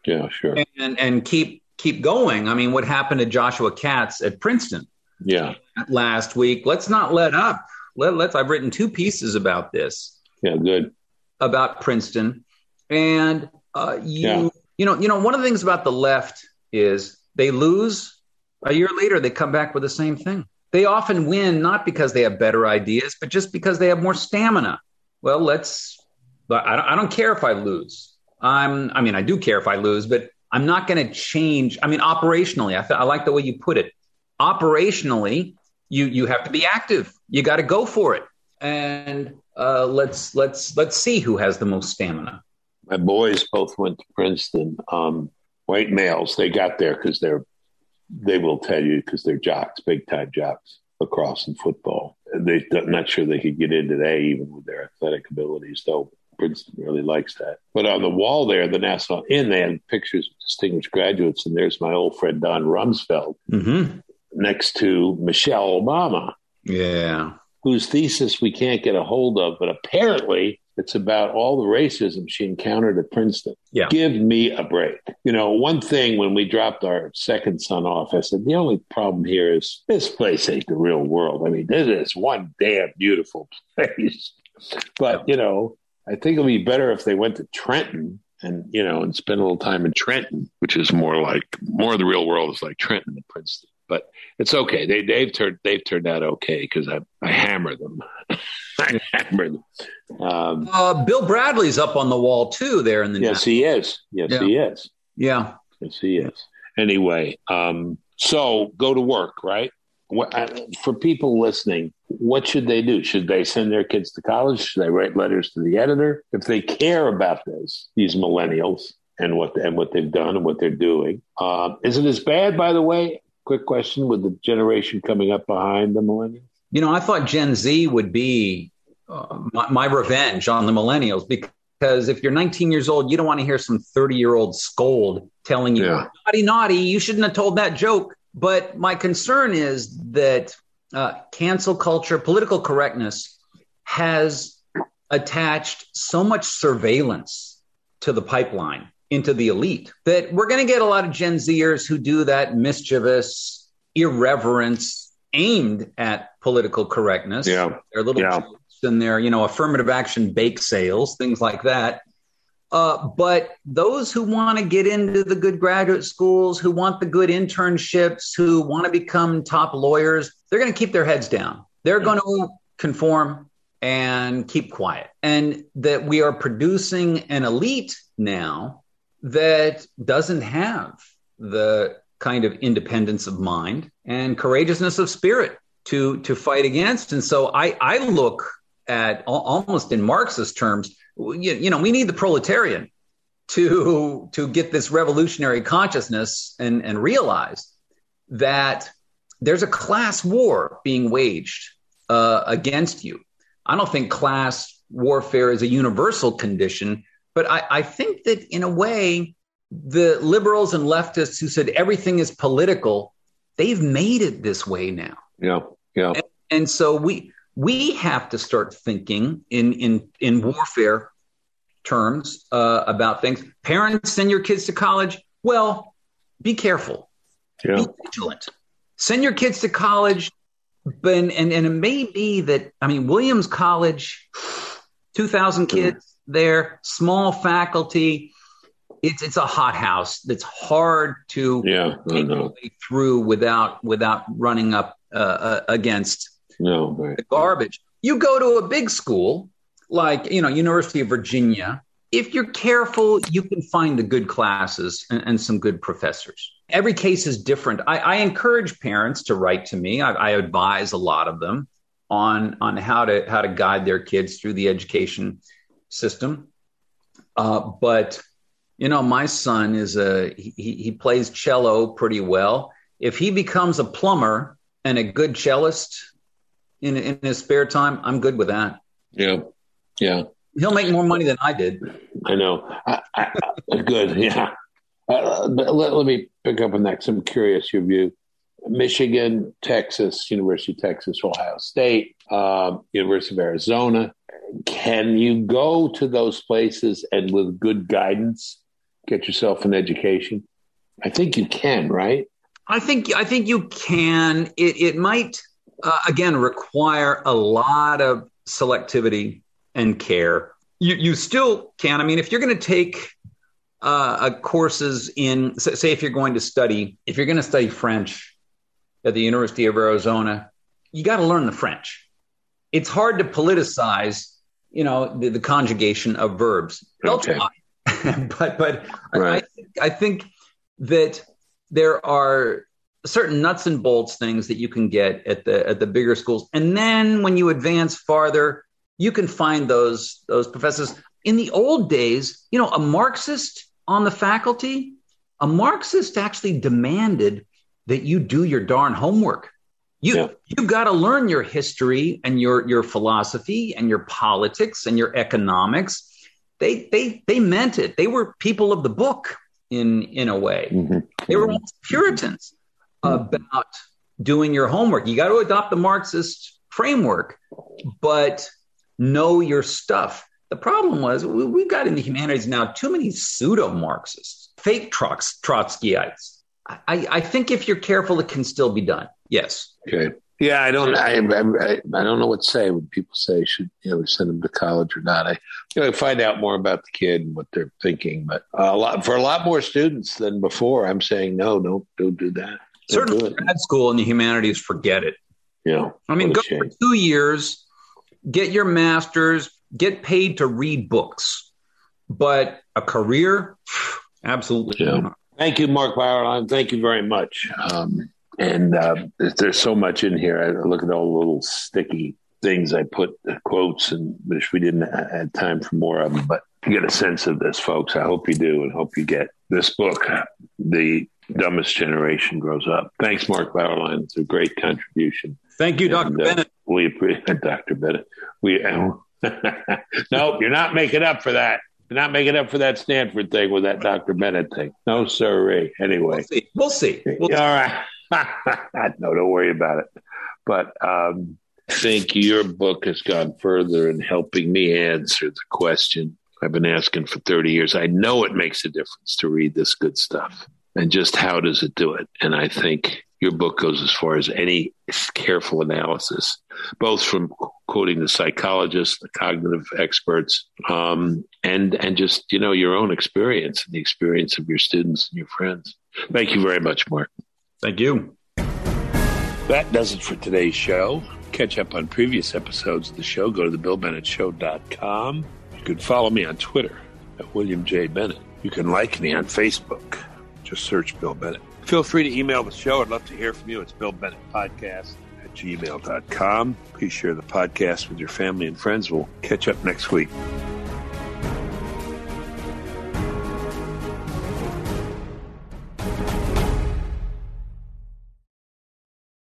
Yeah, sure. And and keep keep going. I mean, what happened to Joshua Katz at Princeton? Yeah. Last week. Let's not let up. Let, let's. I've written two pieces about this. Yeah, good. About Princeton, and uh, you yeah. you know you know one of the things about the left is they lose a year later they come back with the same thing. They often win not because they have better ideas, but just because they have more stamina. Well, let's. I don't, I don't care if I lose. I'm. I mean, I do care if I lose, but I'm not going to change. I mean, operationally, I, th- I like the way you put it. Operationally, you you have to be active. You got to go for it. And uh, let's let's let's see who has the most stamina. My boys both went to Princeton. Um, white males. They got there because they're they will tell you because they're jocks, big time jocks, across in football. They're not sure they could get in today, even with their athletic abilities, though Princeton really likes that. But on the wall there, the Nassau Inn, they had pictures of distinguished graduates, and there's my old friend Don Rumsfeld mm-hmm. next to Michelle Obama. Yeah. Whose thesis we can't get a hold of, but apparently it's about all the racism she encountered at Princeton. Yeah. Give me a break. You know, one thing when we dropped our second son off, I said, the only problem here is this place ain't the real world. I mean, this is one damn beautiful place. But, you know, I think it'll be better if they went to Trenton and, you know, and spend a little time in Trenton, which is more like, more of the real world is like Trenton than Princeton. But it's okay. They, they've turned, they've turned out okay because I, I hammer them. I hammer them. Um, uh, Bill Bradley's up on the wall too. There in the yes, he is. Yes, yeah. he is. Yeah, yes, he is. Anyway, um, so go to work, right? What, uh, for people listening, what should they do? Should they send their kids to college? Should they write letters to the editor? If they care about this, these millennials and what and what they've done and what they're doing, uh, is it as bad? By the way, quick question: with the generation coming up behind the millennials? You know, I thought Gen Z would be uh, my, my, revenge on the millennials because if you're 19 years old, you don't want to hear some 30 year old scold telling you, yeah. naughty, naughty, you shouldn't have told that joke. But my concern is that uh, cancel culture, political correctness has attached so much surveillance to the pipeline into the elite that we're going to get a lot of Gen Zers who do that mischievous irreverence aimed at political correctness. Yeah. Their little yeah. and their, you know, affirmative action bake sales, things like that. Uh, but those who want to get into the good graduate schools, who want the good internships, who want to become top lawyers, they're going to keep their heads down. They're going to conform and keep quiet. And that we are producing an elite now that doesn't have the kind of independence of mind and courageousness of spirit to to fight against. And so I I look at almost in Marxist terms you, you know, we need the proletarian to to get this revolutionary consciousness and and realize that there's a class war being waged uh, against you. I don't think class warfare is a universal condition, but I, I think that in a way, the liberals and leftists who said everything is political, they've made it this way now. Yeah, yeah. And, and so we we have to start thinking in in in warfare terms uh, about things. Parents send your kids to college. Well, be careful. Yeah. Be vigilant. Send your kids to college, but and, and and it may be that I mean Williams College, two thousand kids yeah. There, small faculty. It's it's a hothouse that's hard to yeah, take through without without running up uh, uh, against no, right. the garbage. You go to a big school like, you know, University of Virginia. If you're careful, you can find the good classes and, and some good professors. Every case is different. I, I encourage parents to write to me. I, I advise a lot of them on on how to how to guide their kids through the education system. Uh, but you know, my son is a he, he plays cello pretty well. If he becomes a plumber and a good cellist in in his spare time, I'm good with that. Yeah, yeah. He'll make more money than I did. I know. I, I, good. Yeah. Uh, let, let, me pick up on that because I'm curious your view. Michigan, Texas, University of Texas, Ohio State, um, University of Arizona. Can you go to those places and with good guidance get yourself an education? I think you can, right? I think I think you can. It it might uh, again require a lot of selectivity and care. You you still can. I mean, if you're going to take uh, courses in, say, if you're going to study, if you're going to study French at the University of Arizona, you got to learn the French. It's hard to politicize, you know, the, the conjugation of verbs. Okay. but but right. I, I think that there are certain nuts and bolts things that you can get at the at the bigger schools, and then when you advance farther, you can find those those professors. In the old days, you know, a Marxist on the faculty, a Marxist actually demanded that you do your darn homework. You yeah. you've got to learn your history and your your philosophy and your politics and your economics. They they they meant it. They were people of the book in in a way. Mm-hmm. They were Puritans mm-hmm. about doing your homework. You got to adopt the Marxist framework, but know your stuff. The problem was we, have got in the humanities now too many pseudo Marxists, fake Trots, Trotskyites. I, I think if you're careful, it can still be done. Yes. Okay. Yeah, I don't. I, I, I don't know what to say when people say should you know send them to college or not. I you know find out more about the kid and what they're thinking. But a lot for a lot more students than before, I'm saying no, don't don't do that. Certainly, grad school in the humanities, forget it. Yeah, I mean, go shame. for two years, get your master's, get paid to read books. But a career, absolutely yeah. Thank you, Mark Bauerlein. Thank you very much. Um, and uh, there's so much in here. I look at all the little sticky things I put quotes and wish we didn't have time for more of them. But you get a sense of this, folks. I hope you do, and hope you get this book. The dumbest generation grows up. Thanks, Mark Bauerlein. It's a great contribution. Thank you, Dr. And, uh, Bennett. We appreciate Dr. Bennett. We uh, no, you're not making up for that. You're not making up for that Stanford thing with that Dr. Bennett thing. No, sir. Anyway, we'll see. We'll see. We'll All right. no, don't worry about it. But um, I think your book has gone further in helping me answer the question I've been asking for 30 years. I know it makes a difference to read this good stuff. And just how does it do it? And I think your book goes as far as any careful analysis, both from quoting the psychologists, the cognitive experts, um, and and just you know your own experience and the experience of your students and your friends. Thank you very much, Mark. Thank you. That does it for today's show. Catch up on previous episodes of the show. Go to thebillbennettshow.com. You can follow me on Twitter at William J. Bennett. You can like me on Facebook. Just search Bill Bennett. Feel free to email the show. I'd love to hear from you. It's Bill Bennett Podcast at gmail.com. Please share the podcast with your family and friends. We'll catch up next week.